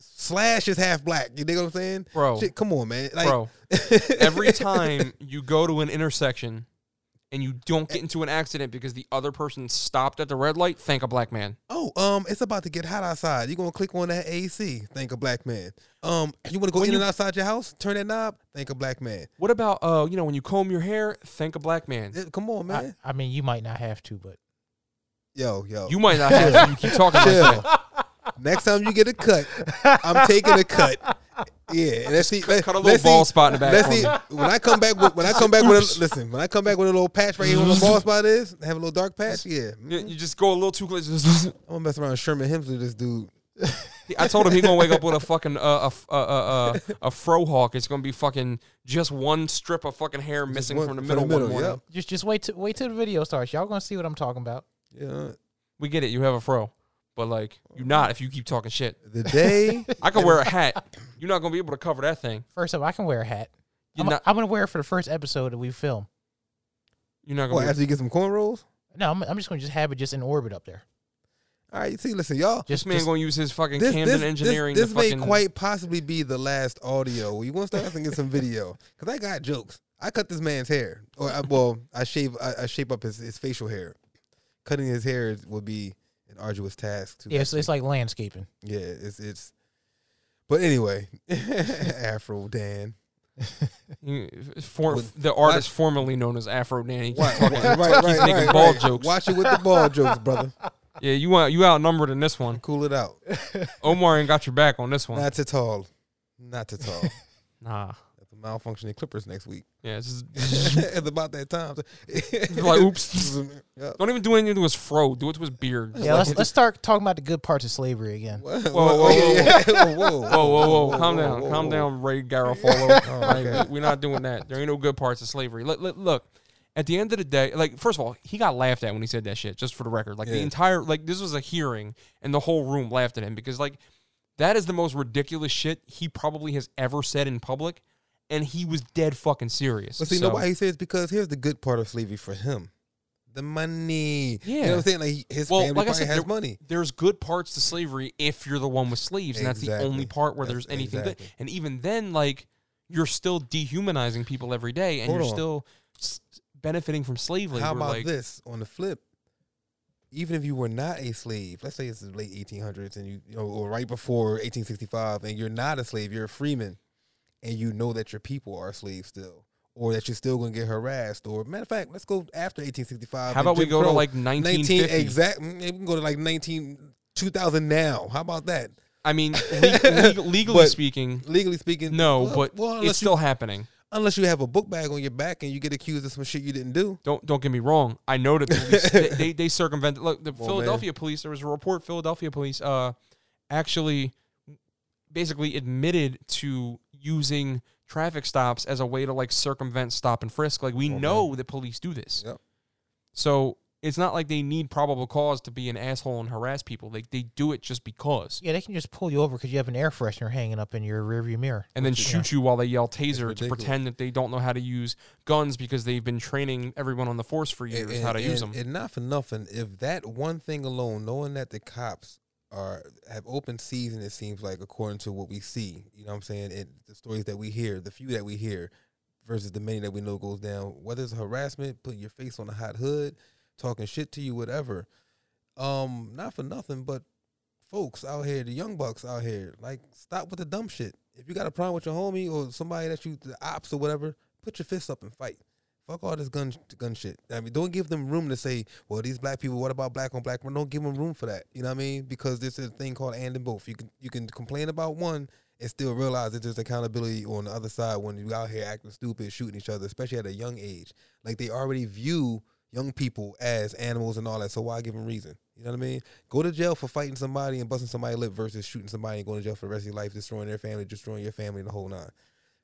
Slash is half black. You dig what I'm saying? Bro. Shit, come on, man. Like, bro. Every time you go to an intersection and you don't get into an accident because the other person stopped at the red light, thank a black man. Oh, um, it's about to get hot outside. You're gonna click on that AC. Thank a black man. Um, you want to go When in you- and outside your house? Turn that knob. Thank a black man. What about uh, you know, when you comb your hair, thank a black man. Come on, man. I, I mean, you might not have to, but yo, yo. You might not have to. You keep talking like Chill. that. Next time you get a cut, I'm taking a cut. Yeah, and let's see. let- Cut a let's little ball see- spot in the back. Let's see when I come back. With, when I come back with a, listen, when I come back with a little patch right here where the ball spot is, have a little dark patch. Yeah, You, you just go a little too close. I'm gonna mess around with Sherman Hemsley. This dude. I told him he gonna wake up with a fucking uh, a f- uh, uh, uh, a fro hawk. It's gonna be fucking just one strip of fucking hair missing one- from the from the middle. one middle, yep. just just wait to wait till the video starts. Y'all gonna see what I'm talking about. Yeah, We get it. You have a fro, but like you're not if you keep talking shit. the day. I can wear a hat. You're not gonna be able to cover that thing. First up, I can wear a hat. You're I'm, not. I'm gonna wear it for the first episode that we film. You're not What gonna. after you get some cornrows? No, I'm, I'm just gonna just have it just in orbit up there. All right, see, listen, y'all. this Just man just, gonna use his fucking This, Camden this, engineering. this, to may fucking, quite possibly be the last audio. You want to start get some video? Because I got jokes. I cut this man's hair, or I, well, I shave, I, I shape up his, his facial hair. Cutting his hair is- would be an arduous task. To yeah, it's, it's like landscaping. yeah, it's it's. But anyway, Afro Dan. You- For, With- the artist formerly known as Afro Danny. Keeps Right, talking- right, right, keeps making right, ball right. jokes. Watch it with the ball jokes, brother. Yeah, you want you outnumbered in this one. Cool it out. Omar ain't got your back on this one. Not too tall. Not too tall. Nah. That's the malfunctioning Clippers next week. Yeah, it's just, it's about that time. like, oops. Yep. Don't even do anything to his fro. Do it to his beard. Yeah, let's let's start talking about the good parts of slavery again. Whoa, whoa, whoa, yeah, whoa, whoa, Whoa, whoa, whoa! Calm down, whoa, calm down, Ray Garofalo. Oh, like, we- we're not doing that. There ain't no good parts of slavery. Look, look, look, at the end of the day, like first of all, he got laughed at when he said that shit. Just for the record, like the entire like this was a hearing, and the whole room laughed at him because like that is the most ridiculous shit he probably has ever said in public, and he was dead fucking serious. But see, So- know why he says because here's the good part of slavery for him. The money. You know Yeah. what I'm saying? Like his Well, family like I said, has there- money. there's good parts to slavery if you're the one with slaves, and that's the only part where That's- there's anything exactly. good. And even then, like you're still dehumanizing people every day, and Hold you're on. still s- benefiting from slave labor. How about like, this on the flip? Even if you were not a slave, let's say it's the late 1800s and you, you know, or right before 1865, and you're not a slave, you're a freeman, and you know that your people are slaves still, or that you're still going to get harassed, or matter of fact, let's go after 1865. How about we go to like 19 1950? exact? mm, We can go to like 19 2000 now. How about that? I mean, le- legal, legally But- speaking, Legally speaking, no, well, but well, it's you, still happening. unless you have a book bag on your back and you get accused of some shit you didn't do. Don't don't get me wrong. I know that police, they, they they circumvented. Look, the Well, Philadelphia police. There was a report. Philadelphia police uh actually basically admitted to using traffic stops as a way to like circumvent stop and frisk. Like we oh, Okay. know that police do this. Yep. So it's not like they need probable cause to be an asshole and harass people. Like they do it just because, Yeah, they can just pull you over because you have an air freshener hanging up in your rearview mirror. and then Which is- shoot you while they yell taser to pretend that they don't know how to use guns because they've been training everyone on the force for years how to use them. And not for nothing, if that one thing alone, knowing that the cops are have open season, it seems like according to what we see, you know what I'm saying, and the stories that we hear, the few that we hear, versus the many that we know goes down, whether it's harassment, putting your face on a hot hood, talking shit to you, whatever. Um, not for nothing, but folks out here, the young bucks out here. Like, stop with the dumb shit. If you got a problem with your homie or somebody that you the ops or whatever, put your fists up and fight. Fuck all this gun gun shit. I mean, don't give them room to say, "Well, these black people. What about black on black?" Don't give them room for that. You know what I mean? Because this is a thing called and in both. You can you can complain about one and still realize that there's accountability on the other side when you out here acting stupid, shooting each other, especially at a young age. Like they already view young people as animals and all that. So why give them reason? You know what I mean? Go to jail for fighting somebody and busting somebody lip versus shooting somebody and going to jail for the rest of your life, destroying their family, destroying your family, the whole nine.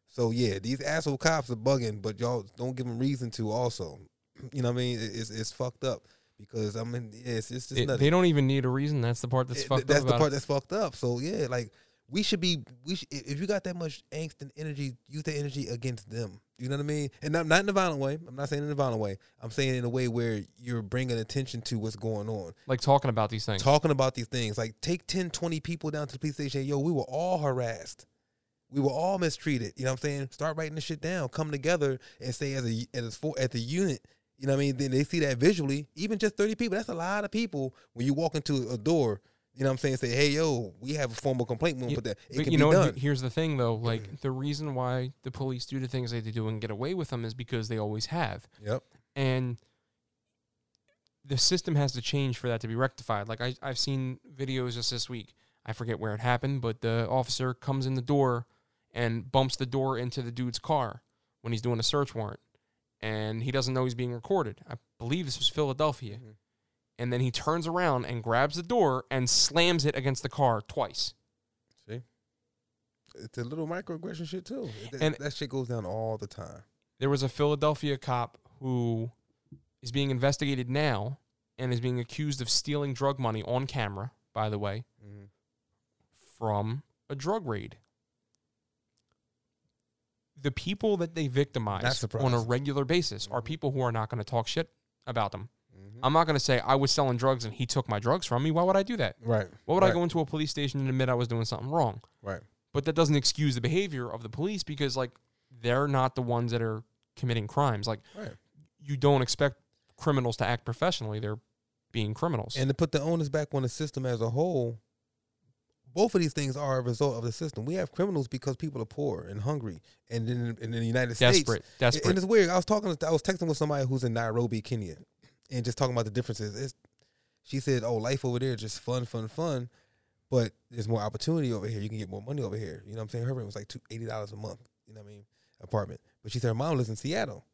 So yeah, these asshole cops are bugging, but y'all don't give them reason to. Also, you know what I mean? It's it's fucked up because I mean it's it's just It- nothing. they don't even need a reason. That's the part that's It- fucked that's up the about part it. that's fucked up. So yeah, like we should be we should, if you got that much angst and energy, use that energy against them. You know what I mean? And not not in a violent way. I'm not saying in a violent way. I'm saying in a way where you're bringing attention to what's going on. Like talking about these things. Talking about these things. Like take 10, 20 people down to the police station. Yo, we were all harassed. We were all mistreated. You know what I'm saying? Start writing the shit down. Come together and say as a as a for at the unit. You know what I mean? Then they see that visually. Even just 30 people, that's a lot of people when you walk into a door. You know what I'm saying? Say, hey, yo, we have a formal complaint. We'll put that. It But can you be know, done. Here's the thing though. Like the reason why the police do the things they do and get away with them is because they always have. Yep. and the system has to change for that to be rectified. Like I, I've seen videos just this week. I forget where it happened, but the officer comes in the door and bumps the door into the dude's car when he's doing a search warrant, and he doesn't know he's being recorded. I believe this was Philadelphia, Mhm. and then he turns around and grabs the door and slams it against the car twice. See? It's a little microaggression shit, too. That, And- that shit goes down all the time. There was a Philadelphia cop who is being investigated now and is being accused of stealing drug money on camera, by the way, Mm-hmm. from a drug raid. The people that they victimize on a regular basis are Mhm. people who are not going to talk shit about them. Mm-hmm. I'm not going to say I was selling drugs and he took my drugs from me. Why would I do that? Right. Why would I go into a police station and admit I was doing something wrong? Right. But that doesn't excuse the behavior of the police because like they're not the ones that are committing crimes. Like Right. you don't expect criminals to act professionally. They're being criminals. And to put the onus back on the system as a whole, both of these things are a result of the system. We have criminals because people are poor and hungry, and in, in the United States, desperate, And- desperate. And it's weird. I was talking. I was texting with somebody who's in Nairobi, Kenya, and just talking about the differences. It's, she said, "Oh, life over there is just fun, fun, fun, but there's more opportunity over here. You can get more money over here. You know what I'm saying? Her rent was like two eighty dollars a month. You know what I mean? Apartment. But she said her mom lives in Seattle,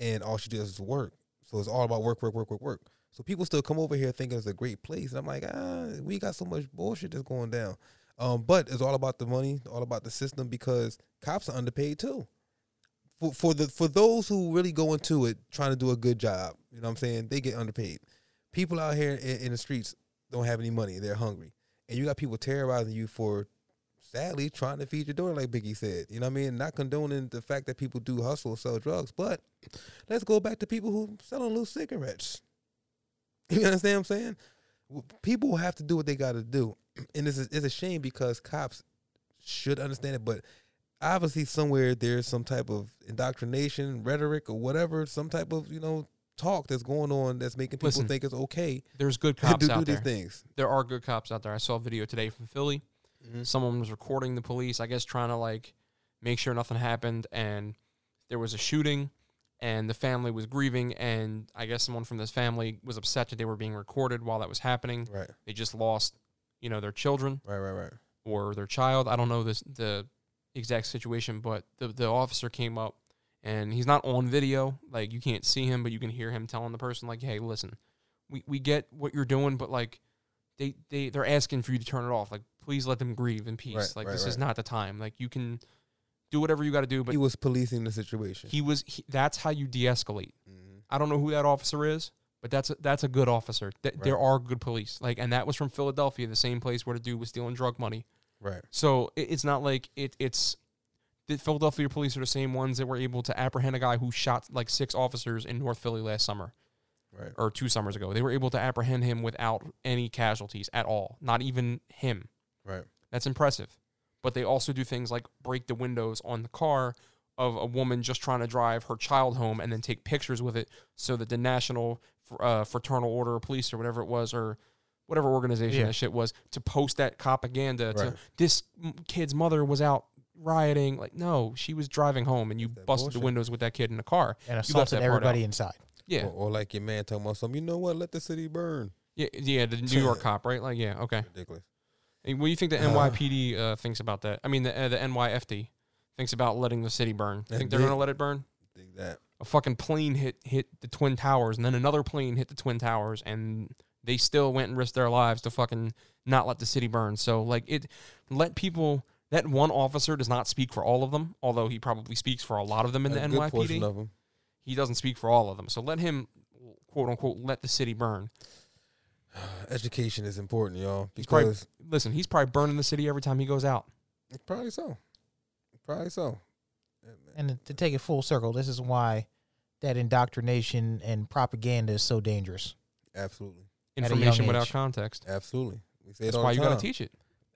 and all she does is work. So it's all about work, work, work, work, work. So people still come over here thinking it's a great place, and I'm like, ah, we got so much bullshit that's going down. Um, but it's all about the money, all about the system because cops are underpaid too for for the for those who really go into it trying to do a good job, you know what I'm saying? They get underpaid. People out here in, in the streets don't have any money. They're hungry. And you got people terrorizing you for sadly trying to feed your daughter like Biggie said. You know what I mean? Not condoning the fact that people do hustle, or sell drugs, but let's go back to people who selling loose cigarettes. You understand what I'm saying? People have to do what they got to do. And it's a, it's a shame because cops should understand it, but obviously somewhere there's some type of indoctrination, rhetoric, or whatever, some type of you know talk that's going on that's making people Listen, think it's okay There's good cops do, do out these there. things. There are good cops out there. I saw a video today from Philly. Mm-hmm. Someone was recording the police, I guess, trying to like make sure nothing happened, and there was a shooting, and the family was grieving, and I guess someone from this family was upset that they were being recorded while that was happening. Right, They just lost, you know, their children. right, right, right. or their child. I don't know this the exact situation, but the the officer came up and he's not on video. Like you can't see him, but you can hear him telling the person like, "Hey, listen, we we get what you're doing, but like they they they're asking for you to turn it off. Like please let them grieve in peace. Right, like right, this is not the time. Like you can do whatever you got to do, but he was policing the situation. he was he, that's how you de-escalate. Mhm. I don't know who that officer is, but that's a, that's a good officer. Th- There are good police. Like and that was from Philadelphia, the same place where the dude was stealing drug money. Right, So it, it's not like it, it's the Philadelphia police are the same ones that were able to apprehend a guy who shot like six officers in North Philly last summer right, or two summers ago. They were able to apprehend him without any casualties at all, not even him. right. That's impressive. But they also do things like break the windows on the car of a woman just trying to drive her child home and then take pictures with it so that the National uh, Fraternal Order of Police or whatever it was, or whatever organization Yeah. that shit was to post that propaganda to this kid's mother was out rioting. Like, no, she was driving home and you That busted the windows with that kid in the car. and left assaulted everybody out. inside. Yeah, Or, or like your man talking about something. You know what? Let the city burn. yeah, yeah. The New York cop, right? Like, yeah, okay. Ridiculous. What do you think the Uh. NYPD uh, thinks about that? I mean, the uh, the NYFD thinks about letting the city burn. That Think they're gonna let it burn? Think that. A fucking plane hit hit the twin towers, and then another plane hit the twin towers, and they still went and risked their lives to fucking not let the city burn. So like it, let people. That one officer does not speak for all of them, although he probably speaks for a lot of them in A the NYPD. He doesn't speak for all of them. So let him, quote unquote, let the city burn. Education is important, y'all, He's probably- because Listen, he's probably burning the city every time he goes out. probably so. Probably so. And to take it full circle, this is why that indoctrination and propaganda is so dangerous. Absolutely. At a young Information without age. context. Absolutely. We say That's it all why the you got to teach it.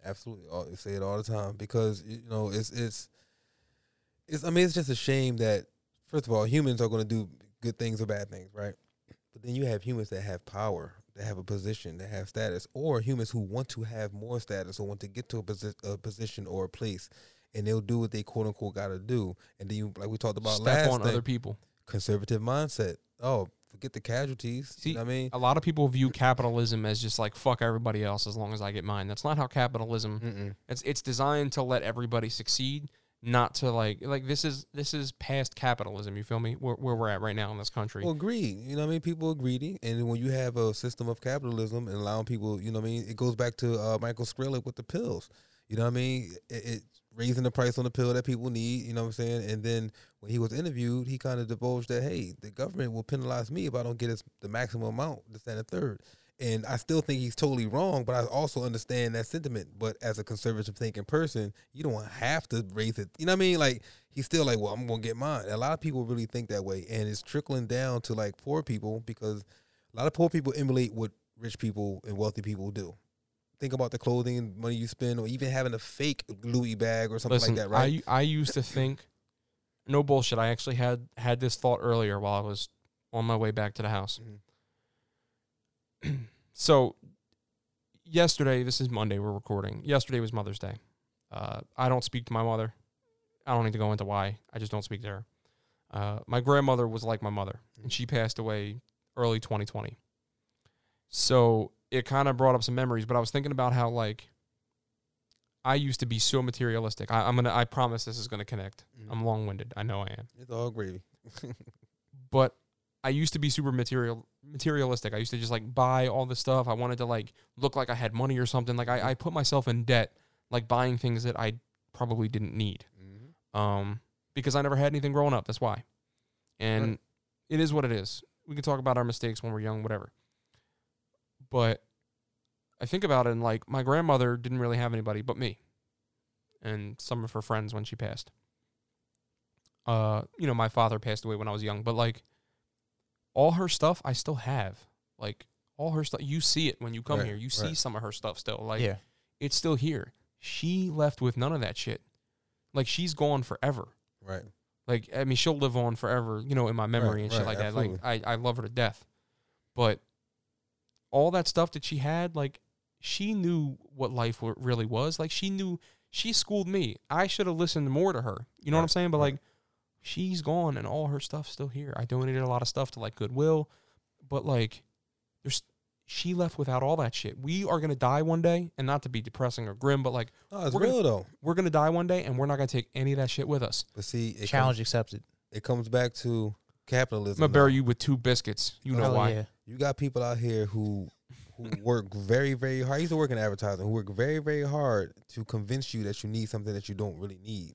Absolutely, all, we say it all the time because you know it's it's it's. I mean, it's just a shame that first of all, humans are going to do good things or bad things, right? But then you have humans that have power, that have a position, that have status, or humans who want to have more status or want to get to a, posi- a position or a place, and they'll do what they quote unquote got to do. And then you, like we talked about Step last on thing, other people. conservative mindset. Oh, forget the casualties. See, you know I mean, A lot of people view capitalism as just like fuck everybody else as long as I get mine. That's not how capitalism. Mm-mm. It's it's designed to let everybody succeed, not to like like this is this is past capitalism. You feel me? Where, where we're at right now in this country. Well, greed. You know what I mean? People are greedy. And when you have a system of capitalism and allowing people, you know what I mean? It goes back to uh, Michael Shkreli with the pills. You know what I mean? It, it raising the price on the pill that people need, you know what I'm saying? And then when he was interviewed, he kind of divulged that, hey, the government will penalize me if I don't get the maximum amount, this, and the third. And I still think he's totally wrong, but I also understand that sentiment. But as a conservative thinking person, you don't have to raise it. You know what I mean? Like he's still like, well, I'm gonna get mine. A lot of people really think that way, and it's trickling down to like poor people because a lot of poor people emulate what rich people and wealthy people do. Think about the clothing and money you spend, or even having a fake Louis bag or something Listen, like that, right? I I used to think, no bullshit. I actually had had this thought earlier while I was on my way back to the house. Mhm. so yesterday, this is Monday. We're recording. Yesterday was Mother's Day. Uh, I don't speak to my mother. I don't need to go into why. I just don't speak to her. Uh, my grandmother was like my mother, and she passed away early 2020. So it kind of brought up some memories. But I was thinking about how like I used to be so materialistic. I, I'm gonna. I promise this is gonna connect. Mhm. I'm long winded. I know I am. it's all gravy. But I used to be super material materialistic. I used to just like buy all the stuff. I wanted to like look like I had money or something. Like I, I put myself in debt, like buying things that I probably didn't need. Mhm. Um, because I never had anything growing up. That's why. And Right. it is what it is. We can talk about our mistakes when we're young, whatever. But I think about it and like my grandmother didn't really have anybody but me and some of her friends when she passed. Uh, you know, my father passed away when I was young, but like all her stuff I still have. Like all her stuff you see it when you come Right, here. You see right. some of her stuff still. Like yeah. it's still here. She left with none of that shit. Like she's gone forever. Right. Like I mean, she'll live on forever, you know, in my memory Right, and shit like that. Like. I, I love her to death, but all that stuff that she had, like she knew what life really was. Like she knew she schooled me. I should have listened more to her. You know what I'm saying? But like she's gone and all her stuff's still here. I donated a lot of stuff to like Goodwill, but like there's she left without all that shit. We are gonna die one day, and not to be depressing or grim, but like No, it's We're gonna- real though. we're gonna die one day, and we're not gonna take any of that shit with us. But see, it Challenge Comes, accepted. it comes back to capitalism. I'm gonna bury you with two biscuits. You know Hell why? Yeah. you got people out here who who work very very hard. I used to work in advertising. Who work very very hard to convince you that you need something that you don't really need.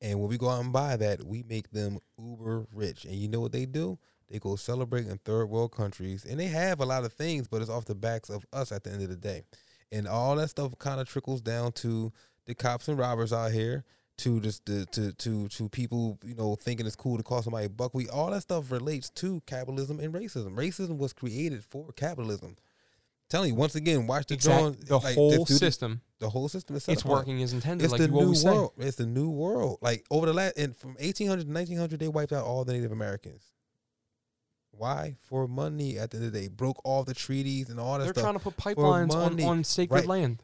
And when we go out and buy that, we make them uber rich. And you know what they do? They go celebrate in third world countries, and they have a lot of things, but it's off the backs of us at the end of the day. And all that stuff kind of trickles down to the cops and robbers out here, to just the to to to people you know thinking it's cool to call somebody a buck. We all that stuff relates to capitalism and racism. Racism was created for capitalism. Telling you once again, watch the drawing. The like, whole dude- system, the whole system is it's working as intended. It's like the new always say. world. It's the new world. Like over the last and from 1800 to 1900, they wiped out all the Native Americans. Why? For money. At the end of the day, broke all the treaties and all that They're stuff. trying to put pipelines on, on sacred Right. land.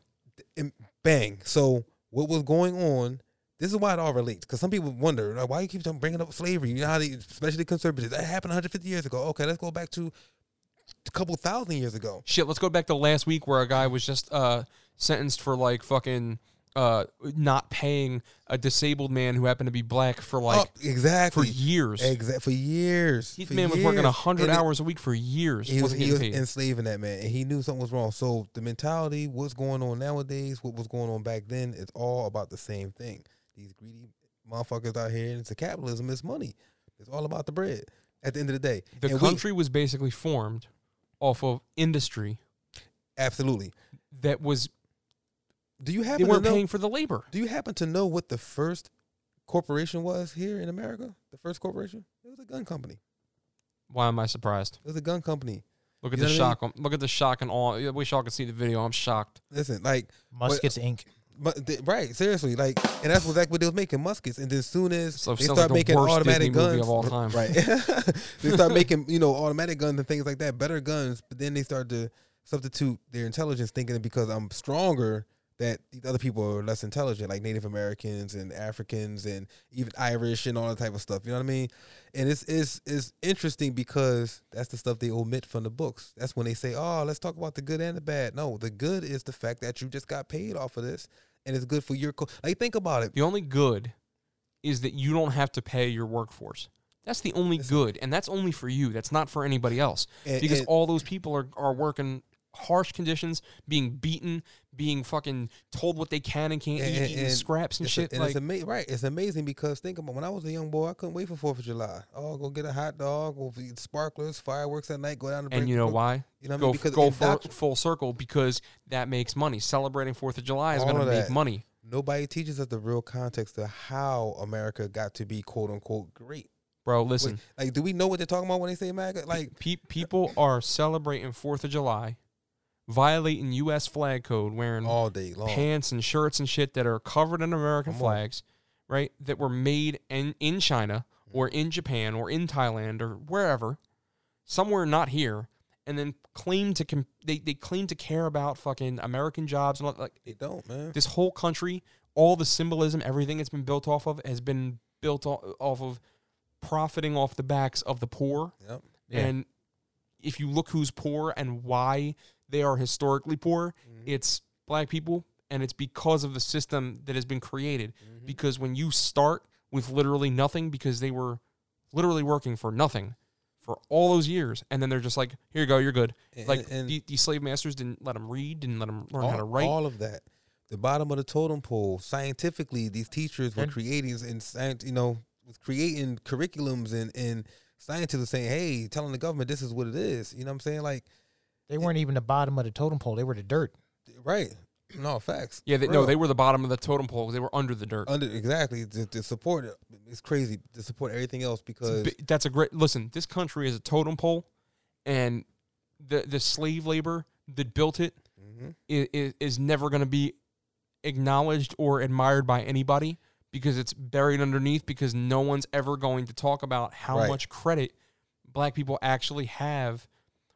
and bang. So what was going on? This is why it all relates. Because some people wonder like, why you keep bringing up slavery. You know how they, especially conservatives, that happened 150 years ago. Okay, let's go back to a couple thousand years ago. Shit, let's go back to last week where a guy was just uh, sentenced for like fucking uh, not paying a disabled man who happened to be black for like oh, exactly for years. Exact for years. This for man was working years. hundred hours a week for years. He was, he was enslaving that man, and he knew something was wrong. So the mentality, what's going on nowadays, what was going on back then, it's all about the same thing. These greedy motherfuckers out here, and it's a capitalism, it's money. It's all about the bread. At the end of the day, the And we- country was basically formed off of industry absolutely. that was Do you happen to weren't know? paying for the labor. Do you happen to know what the first corporation was here in America? The first corporation? It was a gun company. Why am I surprised? It was a gun company. Look at You the know what I shock. Look at the shock and all. I wish y'all could see the video. I'm shocked. Listen, like Muskets Inc. Right, seriously, like, and that's exactly what they was making muskets. And then as soon as So- they start like the making automatic Disney guns, of all time. right? they start making you know automatic guns and things like that, better guns. But then they start to substitute their intelligence, thinking that because I'm stronger, that these other people are less intelligent, like Native Americans and Africans and even Irish and all that type of stuff. You know what I mean? And it's it's it's interesting because that's the stuff they omit from the books. That's when they say, "Oh, let's talk about the good and the bad." No, the good is the fact that you just got paid off of this, and it's good for your co- like. Think about it. The only good is that you don't have to pay your workforce. That's the only good, and that's only for you. That's not for anybody else. And- because and- all those people are, are working harsh conditions, being beaten, being fucking told what they can and can't eat, And- eating and scraps and shit. and like it's right. It's amazing because think about when I was a young boy, I couldn't wait for Fourth of July. Oh, go get a hot dog, go eat sparklers, fireworks at night, go down the and you know why? You know what I go mean? Because go full, full circle because that makes money. Celebrating Fourth of July is going to make money. Nobody teaches us the real context of how America got to be quote unquote great. Bro, listen. like, do we know what they're talking about when they say MAGA? Like, Pe- people are celebrating Fourth of July, violating U.S. flag code, wearing all day long. pants and shirts and shit that are covered in American Come on. flags, right? That were made in in China mm. or in Japan or in Thailand or wherever, somewhere not here, and then claim to com- they they claim to care about fucking American jobs and all, like They don't, man. this whole country, all the symbolism, everything it's been built off of has been built off of profiting off the backs of the poor. Yep. Yeah. And if you look who's poor and why they are historically poor, Mhm. it's black people and it's because of the system that has been created. Mhm. Because when you start with literally nothing, because they were literally working for nothing for all those years, and then they're just like, "Here you go, you're good." And- Like and- the, these slave masters didn't let them read, didn't let them learn all, how to write. all of that. The bottom of the totem pole. Scientifically, these teachers were And- creating and you know, was creating curriculums and and scientists were saying, "Hey, telling the government this is what it is." You know what I'm saying? Like, They weren't even the bottom of the totem pole. They were the dirt. right? No facts. yeah, they, no, they were the bottom of the totem pole. They were under the dirt. under exactly to, to support it. It's crazy to support everything else because Bi- That's a great listen. This country is a totem pole, and the the slave labor that built it Mhm. is, is never going to be acknowledged or admired by anybody because it's buried underneath because no one's ever going to talk about how Right. much credit black people actually have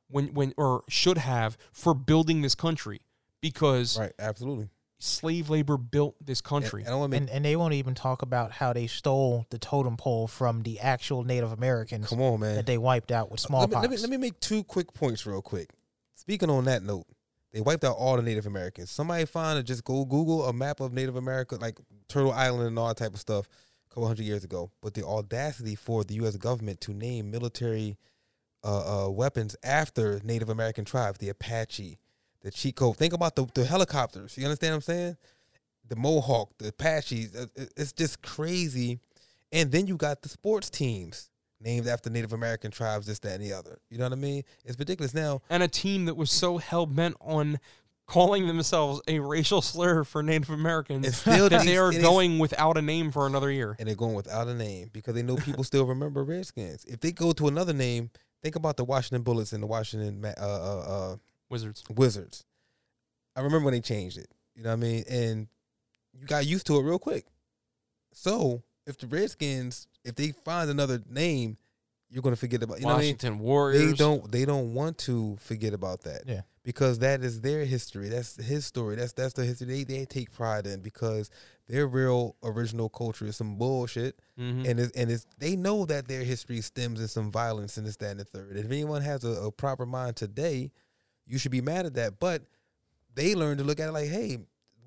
when when or should have for building this country because right, absolutely. slave labor built this country. And I want to make And and they won't even talk about how they stole the totem pole from the actual Native Americans come on, man. that they wiped out with Let me, smallpox. let me let me make two quick points real quick. Speaking on that note, they wiped out all the Native Americans. Somebody find or just go Google a map of Native America, like Turtle Island and all that type of stuff, a couple hundred years ago. But the audacity for the U.S. government to name military uh, uh, weapons after Native American tribes, the Apache, the Chico. Think about the, the helicopters. You understand what I'm saying? The Mohawk, the Apaches. It's just crazy. And then you got the sports teams named after Native American tribes, this, that, and the other. You know what I mean? It's ridiculous. Now, and a team that was so hell bent on calling themselves a racial slur for Native Americans that they are is- going without a name for another year. and they're going without a name because they know people still remember Redskins. If they go to another name, think about the Washington Bullets and the Washington uh, uh, uh, Wizards. Wizards. I remember when they changed it. You know what I mean? And you got used to it real quick. So if the Redskins, if they find another name, you're gonna forget about. You know what I mean? Washington Warriors. They don't. They don't want to forget about that. Yeah. Because that is their history. That's his story. That's that's the history they, they take pride in because their real original culture is some bullshit. Mhm. And it's, and it's they know that their history stems in some violence and this, that, and the third. If anyone has a, a proper mind today, you should be mad at that. But they learn to look at it like, hey,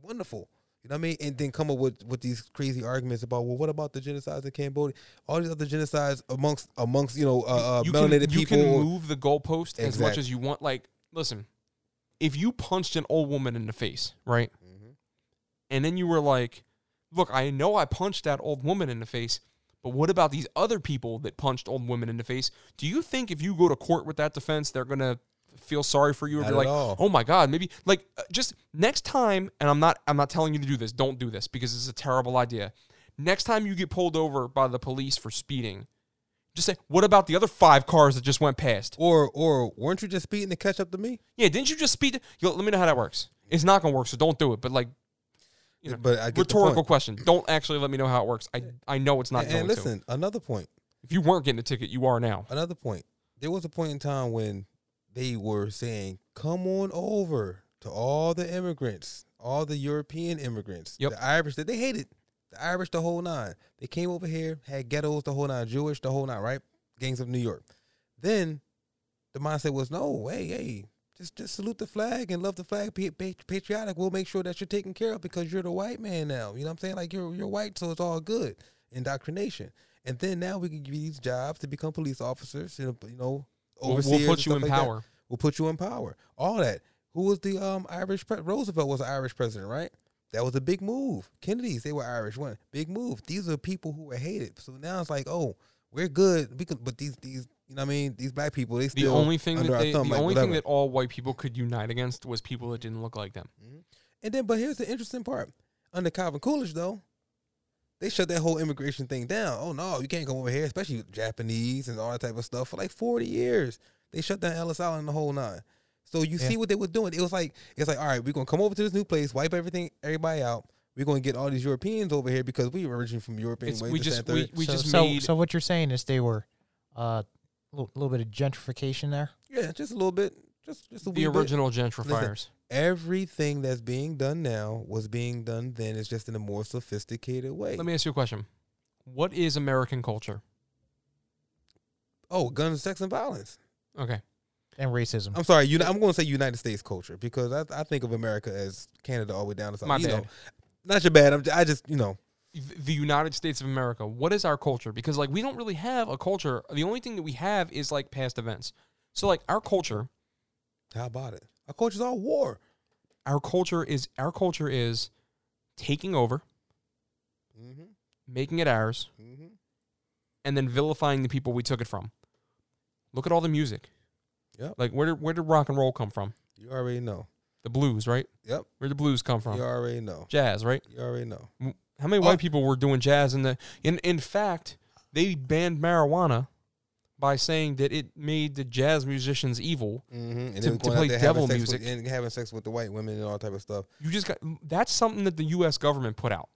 wonderful. You know what I mean? And then come up with, with these crazy arguments about, well, what about the genocides in Cambodia? All these other genocides amongst amongst you know uh, uh, you melanated can, you people. can move the goalpost as much as you want. Like, listen, if you punched an old woman in the face, right, Mhm. and then you were like, "Look, I know I punched that old woman in the face, but what about these other people that punched old women in the face? Do you think if you go to court with that defense, they're gonna feel sorry for you or Not be like, all. oh my god, maybe like uh, just next time?" And I'm not, I'm not telling you to do this. Don't do this because it's a terrible idea. Next time you get pulled over by the police for speeding, just say, "What about the other five cars that just went past?" Or or weren't you just speeding to catch up to me? Yeah, didn't you just speed? Yo, let me know how that works. It's not gonna work, so don't do it. But like, you know, but I get rhetorical question. Don't actually let me know how it works. I I know it's not And, and listen, to. another point. If you weren't getting a ticket, you are now. Another point. There was a point in time when they were saying, "Come on over to all the immigrants, all the European immigrants, Yep. the Irish that they hated, the Irish the whole nine. They came over here, had ghettos the whole nine, Jewish the whole nine, right? Gangs of New York. Then the mindset was, no, hey, hey, just just salute the flag and love the flag, be pa- patriotic. We'll make sure that you're taken care of because you're the white man now. You know what I'm saying? Like you're you're white, so it's all good. Indoctrination. And then now we can give you these jobs to become police officers, you know, you know We'll, we'll put you in like that. power. We'll put you in power. All that. Who was the um Irish pre- Roosevelt was an Irish president, right? That was a big move. Kennedy's they were Irish. One big move. These are people who were hated. So now it's like, oh, we're good. We could, but these these you know what I mean these black people they still The only thing that they, thumb, the like, only thing that all white people could unite against was people that didn't look like them. And then, but here's the interesting part. Under Calvin Coolidge, though, they shut that whole immigration thing down. Oh no, you can't come over here, especially Japanese and all that type of stuff for like 40 years. They shut down Ellis Island the whole nine. So you Yeah. see what they were doing. It was like it's like, all right, we're gonna come over to this new place, wipe everything, everybody out. We're gonna get all these Europeans over here because we were originally from Europe It's, anyway. we just that, and we, we so, just so, made so what you're saying is they were uh, a little, little bit of gentrification there. yeah, just a little bit, just just a the wee bit. original gentrifiers. Everything that's being done now was being done then. It's just in a more sophisticated way. Let me ask you a question. What is American culture? oh, guns, sex, and violence. Okay. And racism. I'm sorry. Uni- I'm going to say United States culture because I, I think of America as Canada all the way down to South. My you bad. know, not your bad. I'm, j- I just you know. the United States of America, what is our culture? Because like we don't really have a culture. The only thing that we have is like past events. So like our culture, How about it? Our culture's all war. our culture is our culture is taking over, Mm-hmm. making it ours, Mm-hmm. and then vilifying the people we took it from. Look at all the music. Yep. Like where did where did rock and roll come from? You already know. The blues, right? Yep. Where did the blues come from? You already know. Jazz, right? You already know. How many Oh. white people were doing jazz in the in in fact, they banned marijuana by saying that it made the jazz musicians evil. Mm-hmm. And To- to play devil having sex music. with, and having sex with the white women and all type of stuff. You just got that's something that the US government put out.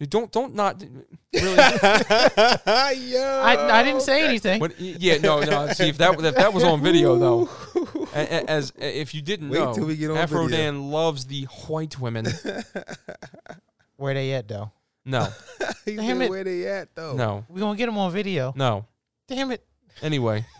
You don't don't not really Yo. I, I didn't say anything. What, yeah, no, no. See, if that if that was on video though, a- a- as if you didn't Wait know, till we get on Afro video. Dan loves the white women. Where they at though? No, He Damn it. Where they at though? no, We gonna get them on video. no. Damn it. Anyway,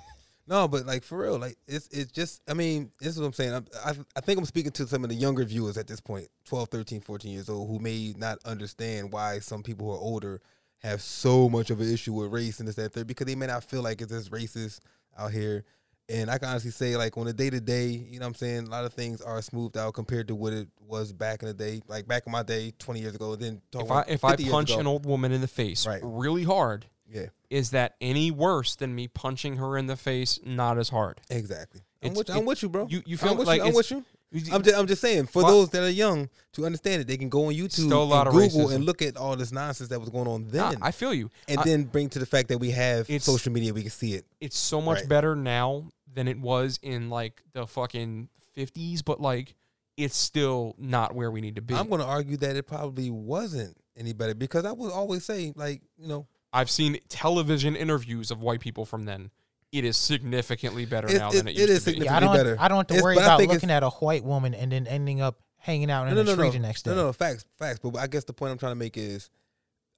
No, but like for real, like it's it's just I mean, this is what I'm saying. I'm, I I think I'm speaking to some of the younger viewers at this point, 12, 13, 14 years old who may not understand why some people who are older have so much of an issue with race and this that and third because they may not feel like it's as racist out here. And I can honestly say like on a day to day, you know what I'm saying, a lot of things are smoothed out compared to what it was back in the day. Like back in my day, 20 years ago, then if I if I punch ago. an old woman in the face Right. really hard, Yeah, is that any worse than me punching her in the face? Not as hard. exactly. I'm with, I'm with you, bro. You you feel I'm like you. I'm with you. I'm just, I'm just saying for Why- those that are young to understand it, they can go on YouTube and Google and look at all this nonsense that was going on Nah, then, I feel you. and I- then bring to the fact that we have social media, we can see it. it's so much Right. better now than it was in like the fucking fifties, but like it's still not where we need to be. I'm going to argue that it probably wasn't any better because I would always say, like, you know, I've seen television interviews of white people from then. It is significantly better It- now it- than it, it used is to be. Yeah, I don't. better. I don't have to It's- worry about looking at a white woman and then ending up hanging out in no, a no, tree no, the next day. no, no, facts, facts. But I guess the point I'm trying to make is,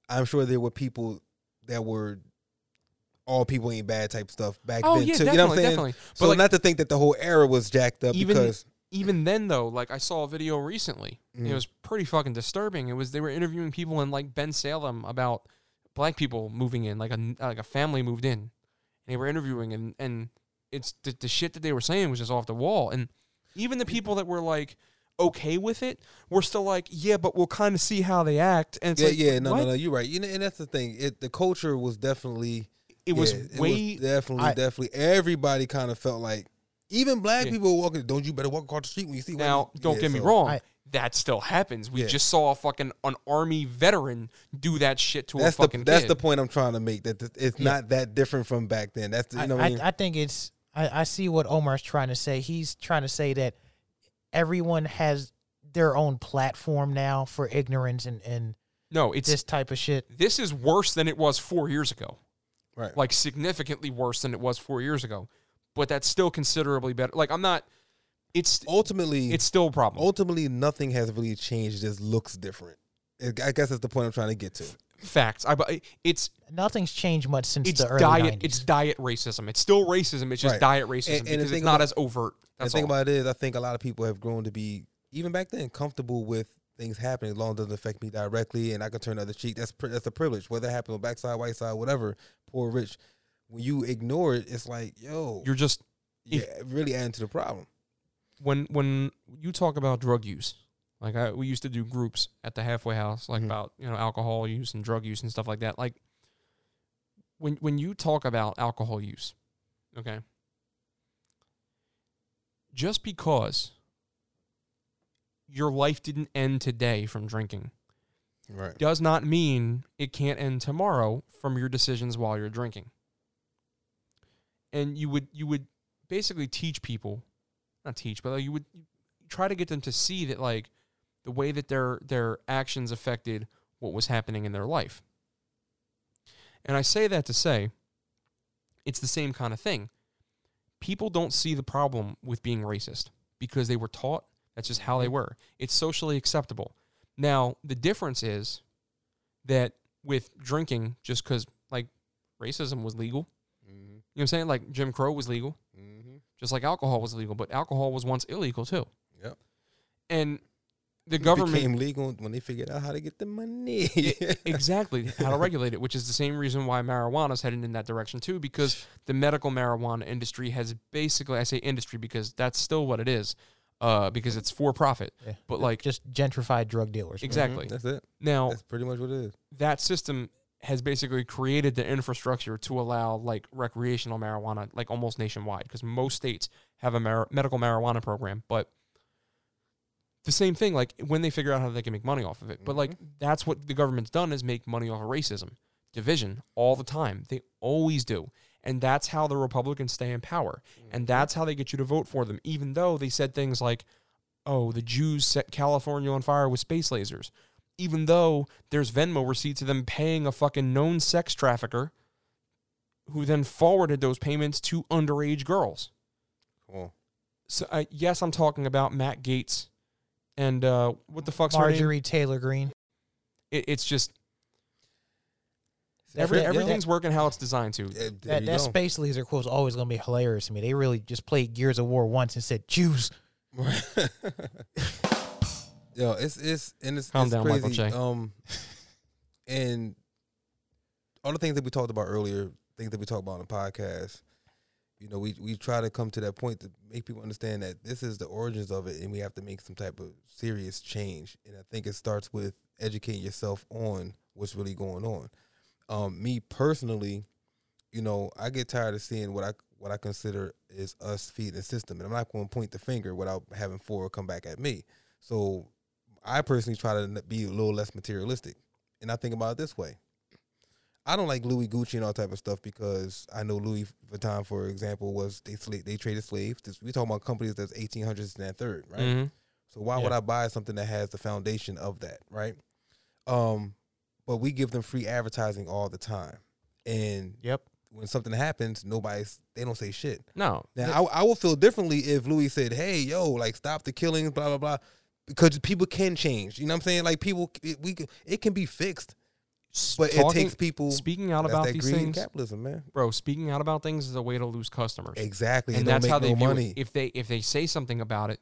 I'm sure there were people that were all people ain't bad type stuff back Oh then yeah, too. definitely, you know what I'm saying? definitely. So But like, not to think that the whole era was jacked up Even- because even then though, like I saw a video recently. Mhm. It was pretty fucking disturbing. It was they were interviewing people in like Bensalem about black people moving in, like a like a family moved in. And they were interviewing and and it's the, the shit that they were saying was just off the wall. And even the people that were like okay with it were still like, yeah, but we'll kind of see how they act. And it's yeah, like, yeah, no, what? no, no, you're right. You know, and that's the thing. It the culture was definitely It was yeah, it way definitely, I- definitely. Everybody kind of felt like even black Yeah. people walking. Don't you better walk across the street when you see. white Now, people." don't Yeah, get me wrong. I- that still happens. We Yeah. just saw a fucking an army veteran do that shit to That's a fucking the that's kid. the point I'm trying to make. That th- it's Yeah. not that different from back then. That's the, you I, know what I, I, mean. I think it's. I, I see what Omar's trying to say. He's trying to say that everyone has their own platform now for ignorance and and no, it's this type of shit. this is worse than it was four years ago. right. Like significantly worse than it was four years ago. But that's still considerably better. Like I'm not. It's ultimately, it's still a problem. ultimately nothing has really changed. It just looks different. I I guess that's the point I'm trying to get to. Facts. I. but It's Nothing's changed much since it's the early diet. 90s. It's diet racism. It's still racism. It's just Right. diet racism And- and because it's not about- as overt. That's the thing all. about it is, I think a lot of people have grown to be even back then comfortable with things happening as long as it doesn't affect me directly, and I can turn the other cheek. That's that's a privilege, whether it happens on backside, white side, whatever, poor, rich. When you ignore it, it's like, yo, You're just yeah, really adding to the problem. When when you talk about drug use, like I, we used to do groups at the halfway house, like Mhm. about you know alcohol use and drug use and stuff like that. Like when when you talk about alcohol use, okay, just because your life didn't end today from drinking Right. does not mean it can't end tomorrow from your decisions while you're drinking. And you would you would basically teach people, not teach, but like you would try to get them to see that like the way that their their actions affected what was happening in their life. And I say that to say it's the same kind of thing. People don't see the problem with being racist because they were taught that's just how they were. It's socially acceptable. Now, the difference is that with drinking, just because like racism was legal, Mm-hmm. you know what I'm saying? Like Jim Crow was legal, Mm-hmm. Just like alcohol was legal, but alcohol was once illegal too. Yep. And the It government became legal when they figured out how to get the money. I- exactly how to regulate it, which is the same reason why marijuana's heading in that direction too, because the medical marijuana industry has basically I say industry because that's still what it is, uh, because it's for profit. Yeah. But like just gentrified drug dealers. exactly Mhm. That's it. now, That's pretty much what it is. that system has basically created the infrastructure to allow like recreational marijuana like almost nationwide because most states have a mar- medical marijuana program but the same thing like when they figure out how they can make money off of it. But like mm-hmm. that's what the government's done is make money off of racism division all the time. They always do. And that's how the republicans stay in power. Mm-hmm. And that's how they get you to vote for them even though they said things like oh the jews set california on fire with space lasers even though there's Venmo receipts of them paying a fucking known sex trafficker who then forwarded those payments to underage girls. Cool. So, uh, yes, I'm talking about Matt Gaetz and uh, what the fuck's her name? Marjorie Taylor Greene. It, it's just every, that- everything's working how it's designed to. Yeah, there That, that space laser quote is always going to be hilarious to me. They really just played Gears of War once and said Jews. Yo, it's it's and it's, Calm it's down, crazy. Michael J. Um, and all the things that we talked about earlier, things that we talked about on the podcast. You know, we we try to come to that point to make people understand that this is the origins of it, and we have to make some type of serious change. And I think it starts with educating yourself on what's really going on. Um, me personally, you know, I get tired of seeing what I what I consider is us feeding the system, and I'm not going to point the finger without having four come back at me. So I personally try to be a little less materialistic, and I think about it this way. I don't like Louis Gucci and all type of stuff because I know Louis Vuitton, for example, was they sla- they traded slaves. This, we talking about companies that's 1800s and that third, right? Mhm. So why would I buy something that has the foundation of that, right? Um, but we give them free advertising all the time. And Yep. when something happens, nobody's they don't say shit. No, Now I, I will feel differently if Louis said, "Hey, yo, like stop the killings, blah blah blah," because people can change. You know what I'm saying? Like people, it, we can- it can be fixed, but it takes people. speaking out about these things, capitalism, man. bro. Speaking out about things is a way to lose customers. Exactly, and don't that's how they no view money. it. If they if they say something about it,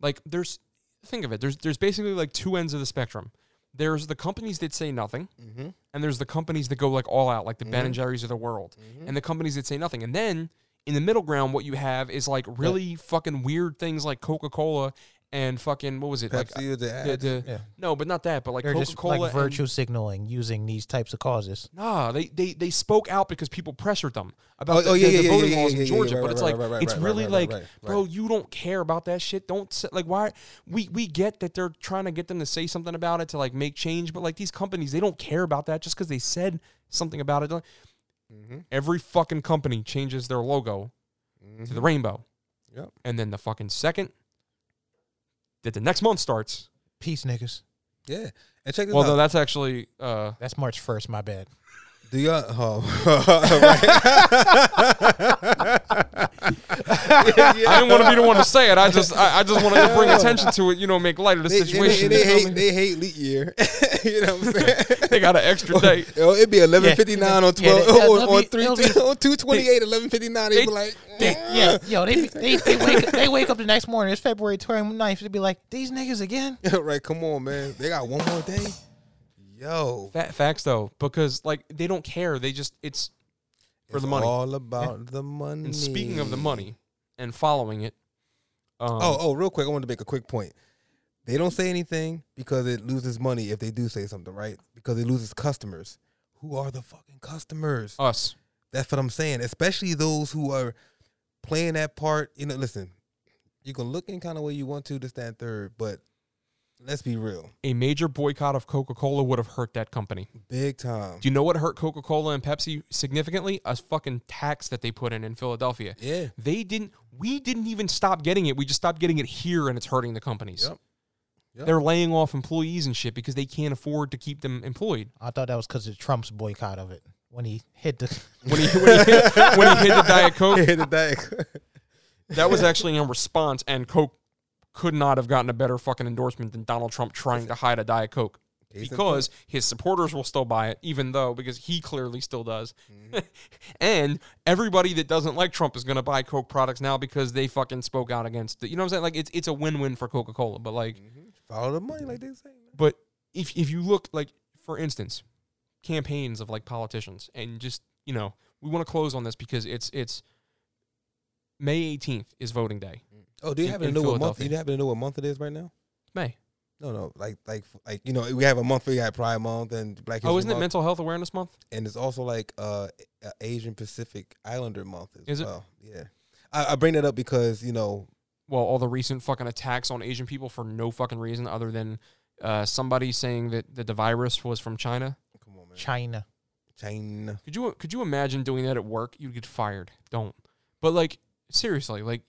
like there's think of it. There's there's basically like two ends of the spectrum. There's the companies that say nothing, mm-hmm. and there's the companies that go like all out, like the Ben Mhm. and Jerry's of the world, Mm-hmm. and the companies that say nothing. And then in the middle ground, what you have is like really fucking weird things like Coca Cola and fucking what was it like Pepsi or the the, ads. the Yeah. no, but not that, but like They're Coca just Cola like virtue signaling using these types of causes. Nah, they, they they spoke out because people pressured them about Oh, the, oh, yeah, the- the yeah, yeah, voting yeah, laws yeah, in yeah, Georgia. right, but it's right, like right, right, it's right, really right, like, right, right. bro, you don't care about that shit. Don't say, like why we we get that they're trying to get them to say something about it to like make change, but like these companies, they don't care about that just because they said something about it. Like, Mm-hmm. Every fucking company changes their logo to the rainbow, Yep. and then the fucking second that the next month starts. Peace, niggas. Yeah, and check this Although out. that's actually uh, That's March first. My bad. Do y'all? Oh, I didn't want to be the one to say it. I just I, I just wanted to bring attention to it. You know, make light of the they, they, situation. they you feel hate they hate leap year. you know what I'm saying? they got an extra day. Oh, it'd be eleven fifty nine on Yeah, twelve that- on, that'll on be- three it'll be- on two twenty eight eleven fifty nine. They'd they- be like, They, yeah, yo, they, they they wake they wake up the next morning. It's February 29th. They'd be like, these niggas again. right, come on, man. They got one more day. Yo, Fa- facts though, because like they don't care. They just it's for It's the money. All about the money. And speaking of the money and following it, um, Oh, oh, real quick, I wanted to make a quick point. They don't say anything because it loses money if they do say something, right? Because it loses customers. Who are the fucking customers? us. That's what I'm saying. Especially those who are playing that part. You know, listen, you can look in kind of way you want to, to stand third, but let's be real. A major boycott of Coca Cola would have hurt that company. Big time. Do you know what hurt Coca Cola and Pepsi significantly? A fucking tax that they put in in Philadelphia. Yeah. They didn't. We didn't even stop getting it. We just stopped getting it here, and it's hurting the companies. Yep. Yep. They're laying off employees and shit because they can't afford to keep them employed. I thought that was because of Trump's boycott of it when he hit the. When he when he hit, when he hit the Diet Coke, Yeah, the diet. that was actually in response, and Coke could not have gotten a better fucking endorsement than Donald Trump trying to hide a Diet Coke Case because his supporters will still buy it, even though because he clearly still does, and everybody that doesn't like Trump is going to buy Coke products now because they fucking spoke out against it. You know what I'm saying? Like it's it's a win win for Coca Cola, but like, Mhm. Follow the money, like they say. man. but if if you look like for instance, campaigns of like politicians, and just you know we want to close on this because it's it's May 18th is voting day. Oh, do you In- happen to know what month? Do you happen to know what month it is right now? May. No, no, like, like, like you know, we have a month. We got Pride Month and Black History Oh, isn't it Mental Health Awareness Month? and it's also like uh, Asian Pacific Islander Month as Is it? well. Yeah, I, I bring that up because you know, Well, all the recent fucking attacks on Asian people for no fucking reason other than uh, somebody saying that, that the virus was from China. come on, man, China. China. Could you could you imagine doing that at work? You'd get fired. Don't. But like seriously, like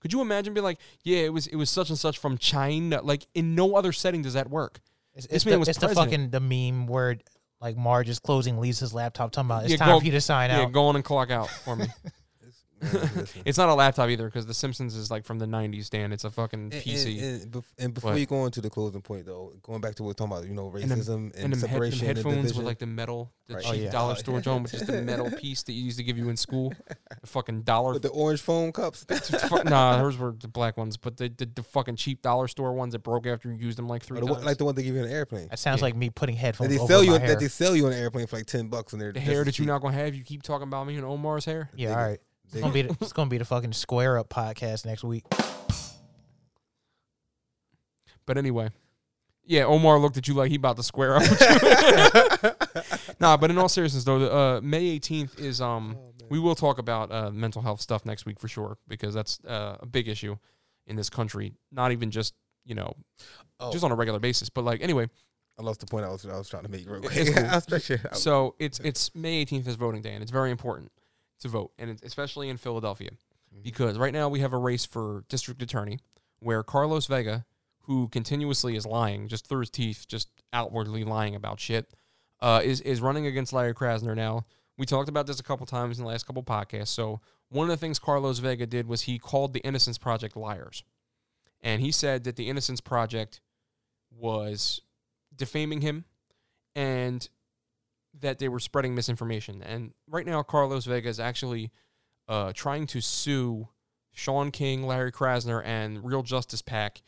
could you imagine being like, yeah, it was it was such and such from China? Like in no other setting does that work. It's, This it's man the, was it's the fucking the meme where like Marge is closing Lisa's laptop, talking about it's Yeah, time go- for you to sign Yeah, out. go on and clock out for me. It's, man, listen. it's not a laptop either because The Simpsons is like from the '90s. Dan, it's a fucking And- PC. And, and, bef- and before But- you go into the closing point, though, going back to what we're talking about, you know, And them- racism and, and them, head, them separation and headphones division. with like the metal, the Right. cheap Oh, yeah. dollar Oh, store yeah. John with just the metal piece that you used to give you in school. The fucking dollar with the orange phone cups. Nah, hers were the black ones, but the, the the fucking cheap dollar store ones that broke after you used them like three Or the times. one, like the one they give you in an airplane. That sounds Yeah. like me putting That headphones they over sell you my hair. that they sell you on an airplane for like ten bucks and they're the hair that you're not gonna have. You keep talking about me and Omar's hair. yeah, Dig all it. right. It's gonna be the, it's gonna be the fucking square up podcast next week. But anyway, yeah, Omar looked at you like he about to square up. With nah, but in all seriousness though, uh, May 18th is um Oh, we will talk about uh, mental health stuff next week for sure because that's uh, a big issue in this country. Not even just you know Oh, just on a regular basis, but like anyway. I lost the point I was I was trying to make real It's quick. cool. I'll stretch it out. So it's it's May 18th is voting day, and it's very important to vote, and especially in Philadelphia Mhm. because right now we have a race for district attorney where Carlos Vega, who continuously is lying just through his teeth, just outwardly lying about shit, uh, is is running against Larry Krasner. Now we talked about this a couple times in the last couple podcasts. So one of the things Carlos Vega did was he called the Innocence Project liars, and he said that the Innocence Project was defaming him and that they were spreading misinformation. And right now, Carlos Vega is actually uh, trying to sue Shaun King, Larry Krasner, and Real Justice PAC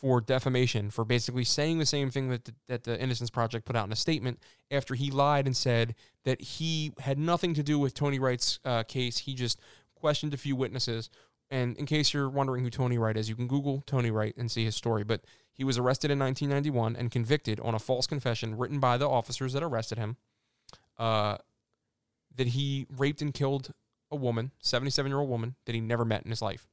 for defamation for basically saying the same thing that the, that the Innocence Project put out in a statement after he lied and said that he had nothing to do with Tony Wright's uh, case. He just questioned a few witnesses. And in case you're wondering who Tony Wright is, you can Google Tony Wright and see his story. But he was arrested in 1991 and convicted on a false confession written by the officers that arrested him uh, that he raped and killed a woman, 77 year old woman, that he never met in his life.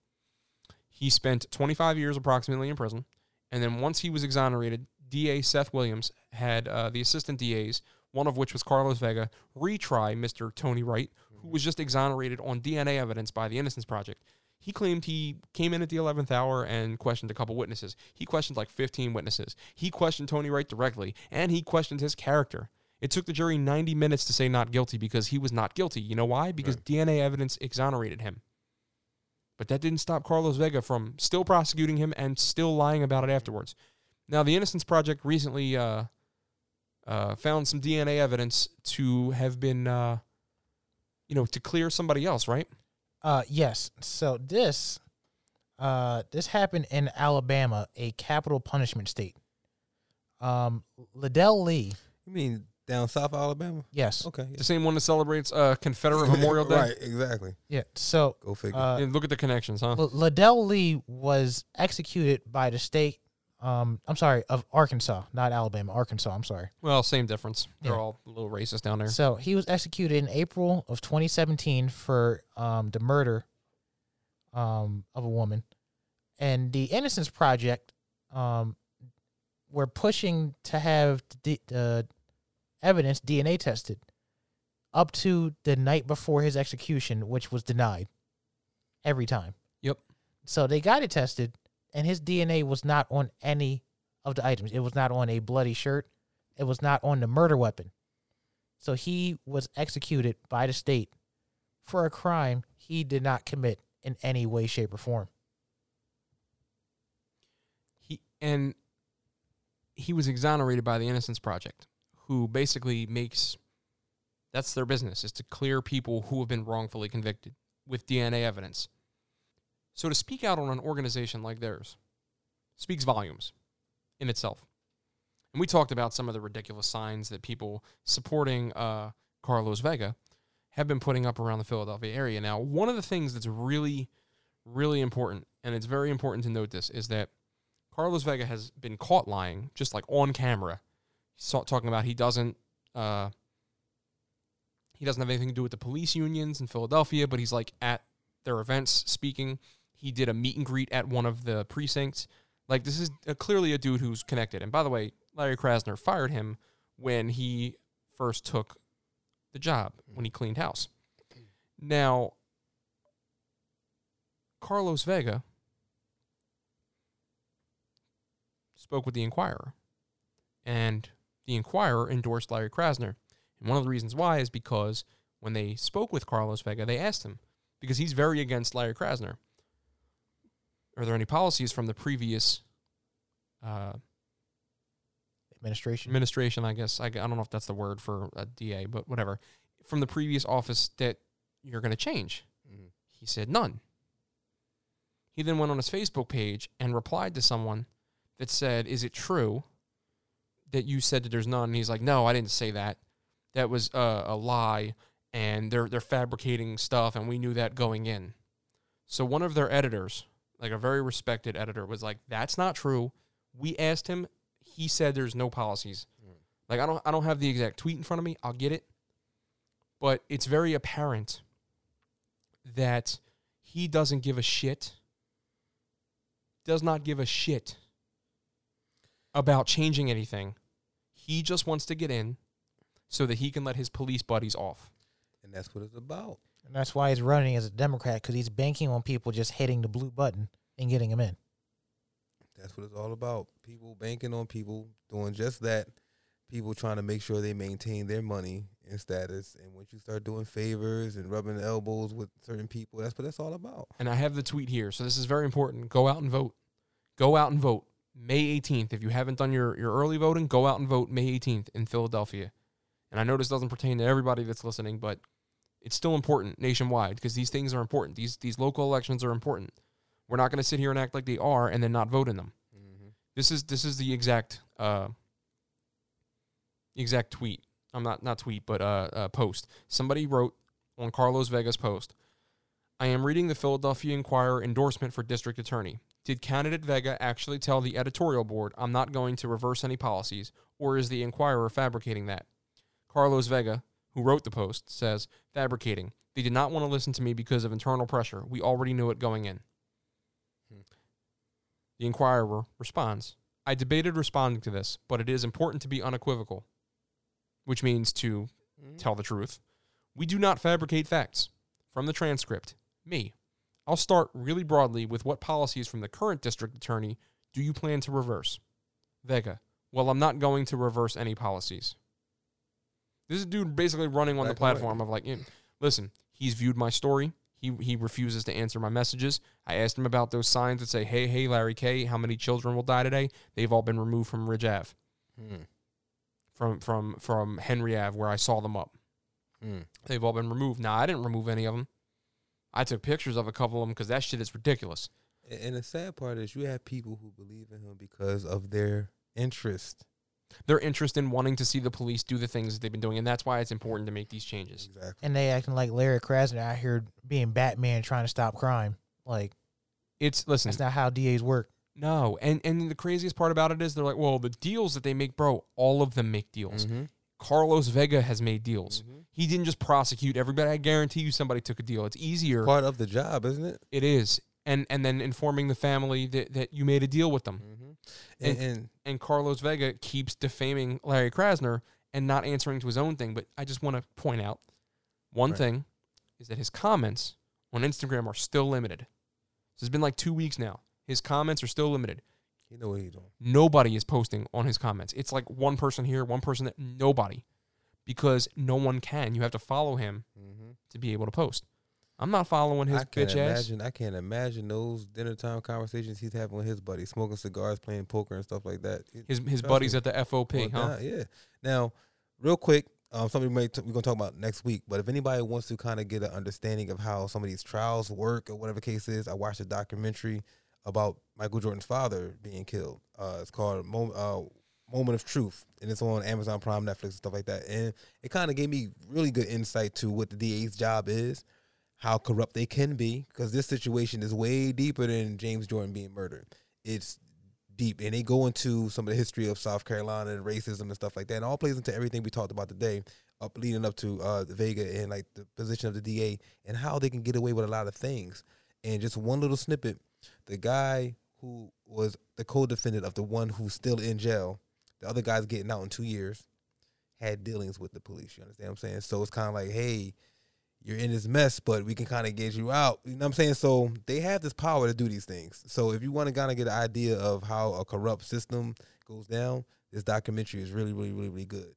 He spent 25 years approximately in prison. And then once he was exonerated, DA Seth Williams had uh, the assistant DAs, one of which was Carlos Vega, retry Mr. Tony Wright, who was just exonerated on DNA evidence by the Innocence Project. He claimed he came in at the 11th hour and questioned a couple witnesses. He questioned like 15 witnesses. He questioned Tony Wright directly, and he questioned his character. It took the jury 90 minutes to say not guilty because he was not guilty. You know why? Because Right. DNA evidence exonerated him. But that didn't stop Carlos Vega from still prosecuting him and still lying about it afterwards. Now, the Innocence Project recently uh, uh, found some DNA evidence to have been, uh, you know, to clear somebody else, right? Uh, yes. So this, uh, this happened in Alabama, a capital punishment state. Um, Ledell Lee. You mean down South of Alabama? Yes. Okay. The same one that celebrates uh, Confederate Memorial Day. right. Exactly. Yeah. So, Go figure. uh, Yeah, look at the connections, huh? L- Ledell Lee was executed by the state. Um, I'm sorry, of Arkansas, not Alabama, Arkansas. I'm sorry. Well, same difference. They're Yeah. all a little racist down there. So he was executed in April of 2017 for um, the murder um, of a woman, and the Innocence Project um, were pushing to have the uh, evidence DNA tested up to the night before his execution, which was denied every time. Yep. So they got it tested, and his DNA was not on any of the items. It was not on a bloody shirt. It was not on the murder weapon. So he was executed by the state for a crime he did not commit in any way, shape, or form. He and he was exonerated by the Innocence Project, who basically makes that's their business is to clear people who have been wrongfully convicted with DNA evidence. So to speak out on an organization like theirs speaks volumes in itself. And we talked about some of the ridiculous signs that people supporting uh, Carlos Vega have been putting up around the Philadelphia area. Now, one of the things that's really, really important, and it's very important to note this, is that Carlos Vega has been caught lying, just like on camera. He's talking about he doesn't, uh, he doesn't have anything to do with the police unions in Philadelphia, but he's like at their events speaking. He did a meet and greet at one of the precincts. Like this is uh clearly a dude who's connected. And by the way, Larry Krasner fired him when he first took the job when he cleaned house. Now, Carlos Vega spoke with the Inquirer, and the Inquirer endorsed Larry Krasner. And one of the reasons why is because when they spoke with Carlos Vega, they asked him, because he's very against Larry Krasner, are there any policies from the previous uh, Administration. administration, I guess. I, I don't know if that's the word for a DA, but whatever. From the previous office that you're going to change. Mhm. He said none. He then went on his Facebook page and replied to someone that said, Is it true that you said that there's none? And he's like, No, I didn't say that. That was uh, a lie, and they're, they're fabricating stuff, and we knew that going in. So one of their editors, like a very respected editor, was like, That's not true. We asked him, he said there's no policies. Like I don't I don't have the exact tweet in front of me. I'll get it. But it's very apparent that he doesn't give a shit. Does not give a shit about changing anything. He just wants to get in so that he can let his police buddies off. and that's what it's about. And that's why he's running as a Democrat because he's banking on people just hitting the blue button and getting him in. That's what it's all about. People banking on people doing just that people trying to make sure they maintain their money and status. And once you start doing favors and rubbing elbows with certain people, that's what that's all about. And I have the tweet here. So this is very important. Go out and vote. Go out and vote. May 18th. If you haven't done your, your early voting, go out and vote May 18th in Philadelphia. And I know this doesn't pertain to everybody that's listening, but it's still important nationwide because these things are important. These these local elections are important. We're not going to sit here and act like they are and then not vote in them. This is this is the exact uh, exact tweet. I'm not not tweet, but uh, uh, post. Somebody wrote on Carlos Vega's post. I am reading the Philadelphia Inquirer endorsement for district attorney. Did candidate Vega actually tell the editorial board, I'm not going to reverse any policies, or is the Inquirer fabricating that? Carlos Vega, who wrote the post, says, fabricating. They did not want to listen to me because of internal pressure. We already knew it going in. Hmm. The Inquirer responds, I debated responding to this, but it is important to be unequivocal, which means to tell the truth. We do not fabricate facts. From the transcript, me. I'll start really broadly with what policies from the current district attorney do you plan to reverse? Vega. Well, I'm not going to reverse any policies. This is a dude basically running on the and white. platform of like, listen, he's viewed my story. He he refuses to answer my messages. I asked him about those signs that say, "Hey, hey, Larry K, how many children will die today?" They've all been removed from Ridge Ave, Mm. from from from Henry Ave, where I saw them up. Mm. They've all been removed. Now I didn't remove any of them. I took pictures of a couple of them because that shit is ridiculous. And and the sad part is you have people who believe in him because of their interest. Their interest in wanting to see the police do the things that they've been doing, and that's why it's important to make these changes. Exactly. And they acting like Larry Krasner out here being Batman trying to stop crime. Like It's listen, that's not how DAs work. no, and and the craziest part about it is they're like, well, the deals that they make, bro, all of them make deals. Mm-hmm. Carlos Vega has made deals. He didn't just prosecute everybody. I guarantee you, somebody took a deal. It's easier. Part of the job, isn't it? It is, and and then informing the family that that you made a deal with them. Mm-hmm. And- And, and and Carlos Vega keeps defaming Larry Krasner and not answering to his own thing. But I just want to point out one Right. thing is that his comments on Instagram are still limited. So it's been like two weeks now. His comments are still limited. You know what he's doing. Nobody is posting on his comments. It's like one person here, one person that nobody, because no one can. You have to follow him Mm-hmm. to be able to post. I'm not following his I can't bitch ass. imagine. I can't imagine those dinner time conversations he's having with his buddies, smoking cigars, playing poker, and stuff like that. It- His his buddies me. at the FOP, Well, huh? nah, yeah. Now, real quick, um, something we may t- we're gonna talk about next week. But if anybody wants to kind of get an understanding of how some of these trials work or whatever case is, I watched a documentary about Michael Jordan's father being killed. Uh, it's called Mom- uh, Moment of Truth, and it's on Amazon Prime, Netflix, and stuff like that. And it kind of gave me really good insight to what the DA's job is, how corrupt they can be, because this situation is way deeper than James Jordan being murdered. It's deep, and they go into some of the history of South Carolina and racism and stuff like that. And all plays into everything we talked about today, up leading up to uh, Vega and like the position of the DA and how they can get away with a lot of things. And just one little snippet: the guy who was the co-defendant of the one who's still in jail, the other guy's getting out in two years, had dealings with the police. You understand what I'm saying? So it's kind of like, hey. You're in this mess, but we can kind of get you out. You know what I'm saying? So they have this power to do these things. So if you want to kind of get an idea of how a corrupt system goes down, this documentary is really, really, really, really good.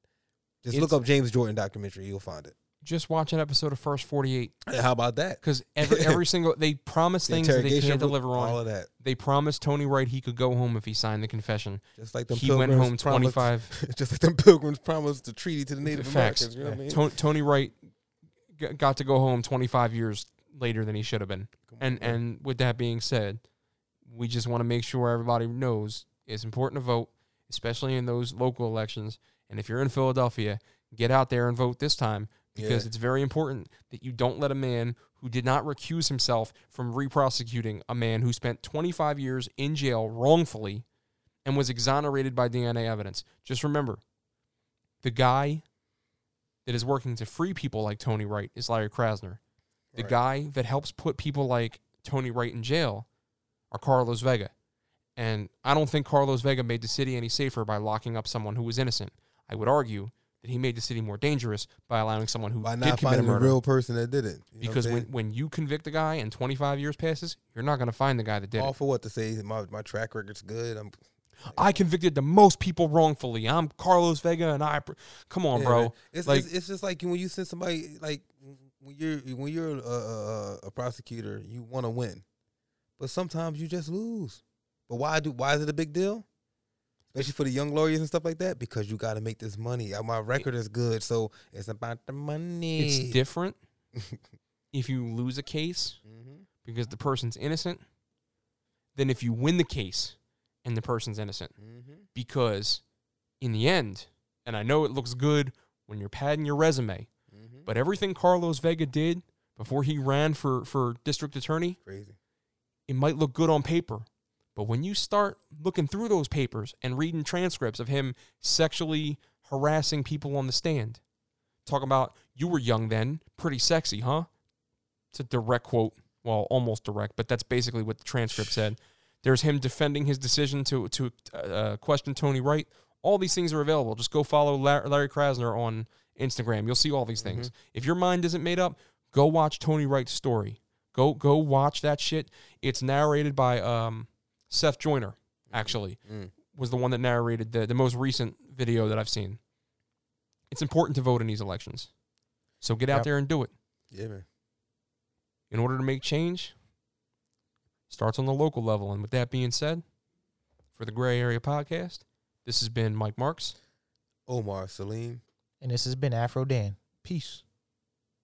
Just look up James Jordan documentary, you'll find it. Just watch an episode of First 48 how about that? because every every single they promise The things that they can't deliver on. all of that. They promised Tony Wright he could go home if he signed the confession. Just like them He went home promised- 25 just like them pilgrims promised the treaty to the Native facts. Americans. You know what I mean? Tony, Wright got to go home 25 years later than he should have been. Come And man. and with that being said, we just want to make sure everybody knows it's important to vote, especially in those local elections. And if you're in Philadelphia, get out there and vote this time because Yeah. it's very important that you don't let a man who did not recuse himself from re-prosecuting a man who spent 25 years in jail wrongfully and was exonerated by DNA evidence. Just remember, the guy that is working to free people like Tony Wright is Larry Krasner. The Right. guy that helps put people like Tony Wright in jail are Carlos Vega. And I don't think Carlos Vega made the city any safer by locking up someone who was innocent. I would argue that he made the city more dangerous by allowing someone who by did not commit a murder. real person that did it. You know what I'm because when, when you convict a guy and 25 years passes, you're not going to find the guy that did it all it. for what to say, my my track record's good. I'm I convicted the most people wrongfully. I'm Carlos Vega, and I. Come on, Yeah, bro. It's, Like- it's it's just like when you send somebody like when you're when you're a, a, a prosecutor, you want to win, but sometimes you just lose. But why do why is it a big deal? Especially for the young lawyers and stuff like that, because you got to make this money. Uh, My record is good, so it's about the money. It's different if you lose a case Mhm. because the person's innocent than if you win the case and the person's innocent. Mhm. Because in the end, and I know it looks good when you're padding your resume, Mhm. but everything Carlos Vega did before he ran for, for district attorney, Crazy. it might look good on paper. But when you start looking through those papers and reading transcripts of him sexually harassing people on the stand, talking about you were young then, pretty sexy, huh? It's a direct quote. Well, almost direct, but that's basically what the transcript said. There's him defending his decision to to uh, question Tony Wright. All these things are available. Just go follow Larry Krasner on Instagram. You'll see all these things. If your mind isn't made up, go watch Tony Wright's story. Go go watch that shit. It's narrated by um, Seth Joyner. Actually, Mm. was the one that narrated the the most recent video that I've seen. It's important to vote in these elections, so get out Yep. there and do it. Yeah, man. In order to make change, starts on the local level. And with that being said, for the Gray Area Podcast, this has been Mike Marks. Omar Saleem. And this has been Afro Dan. Peace.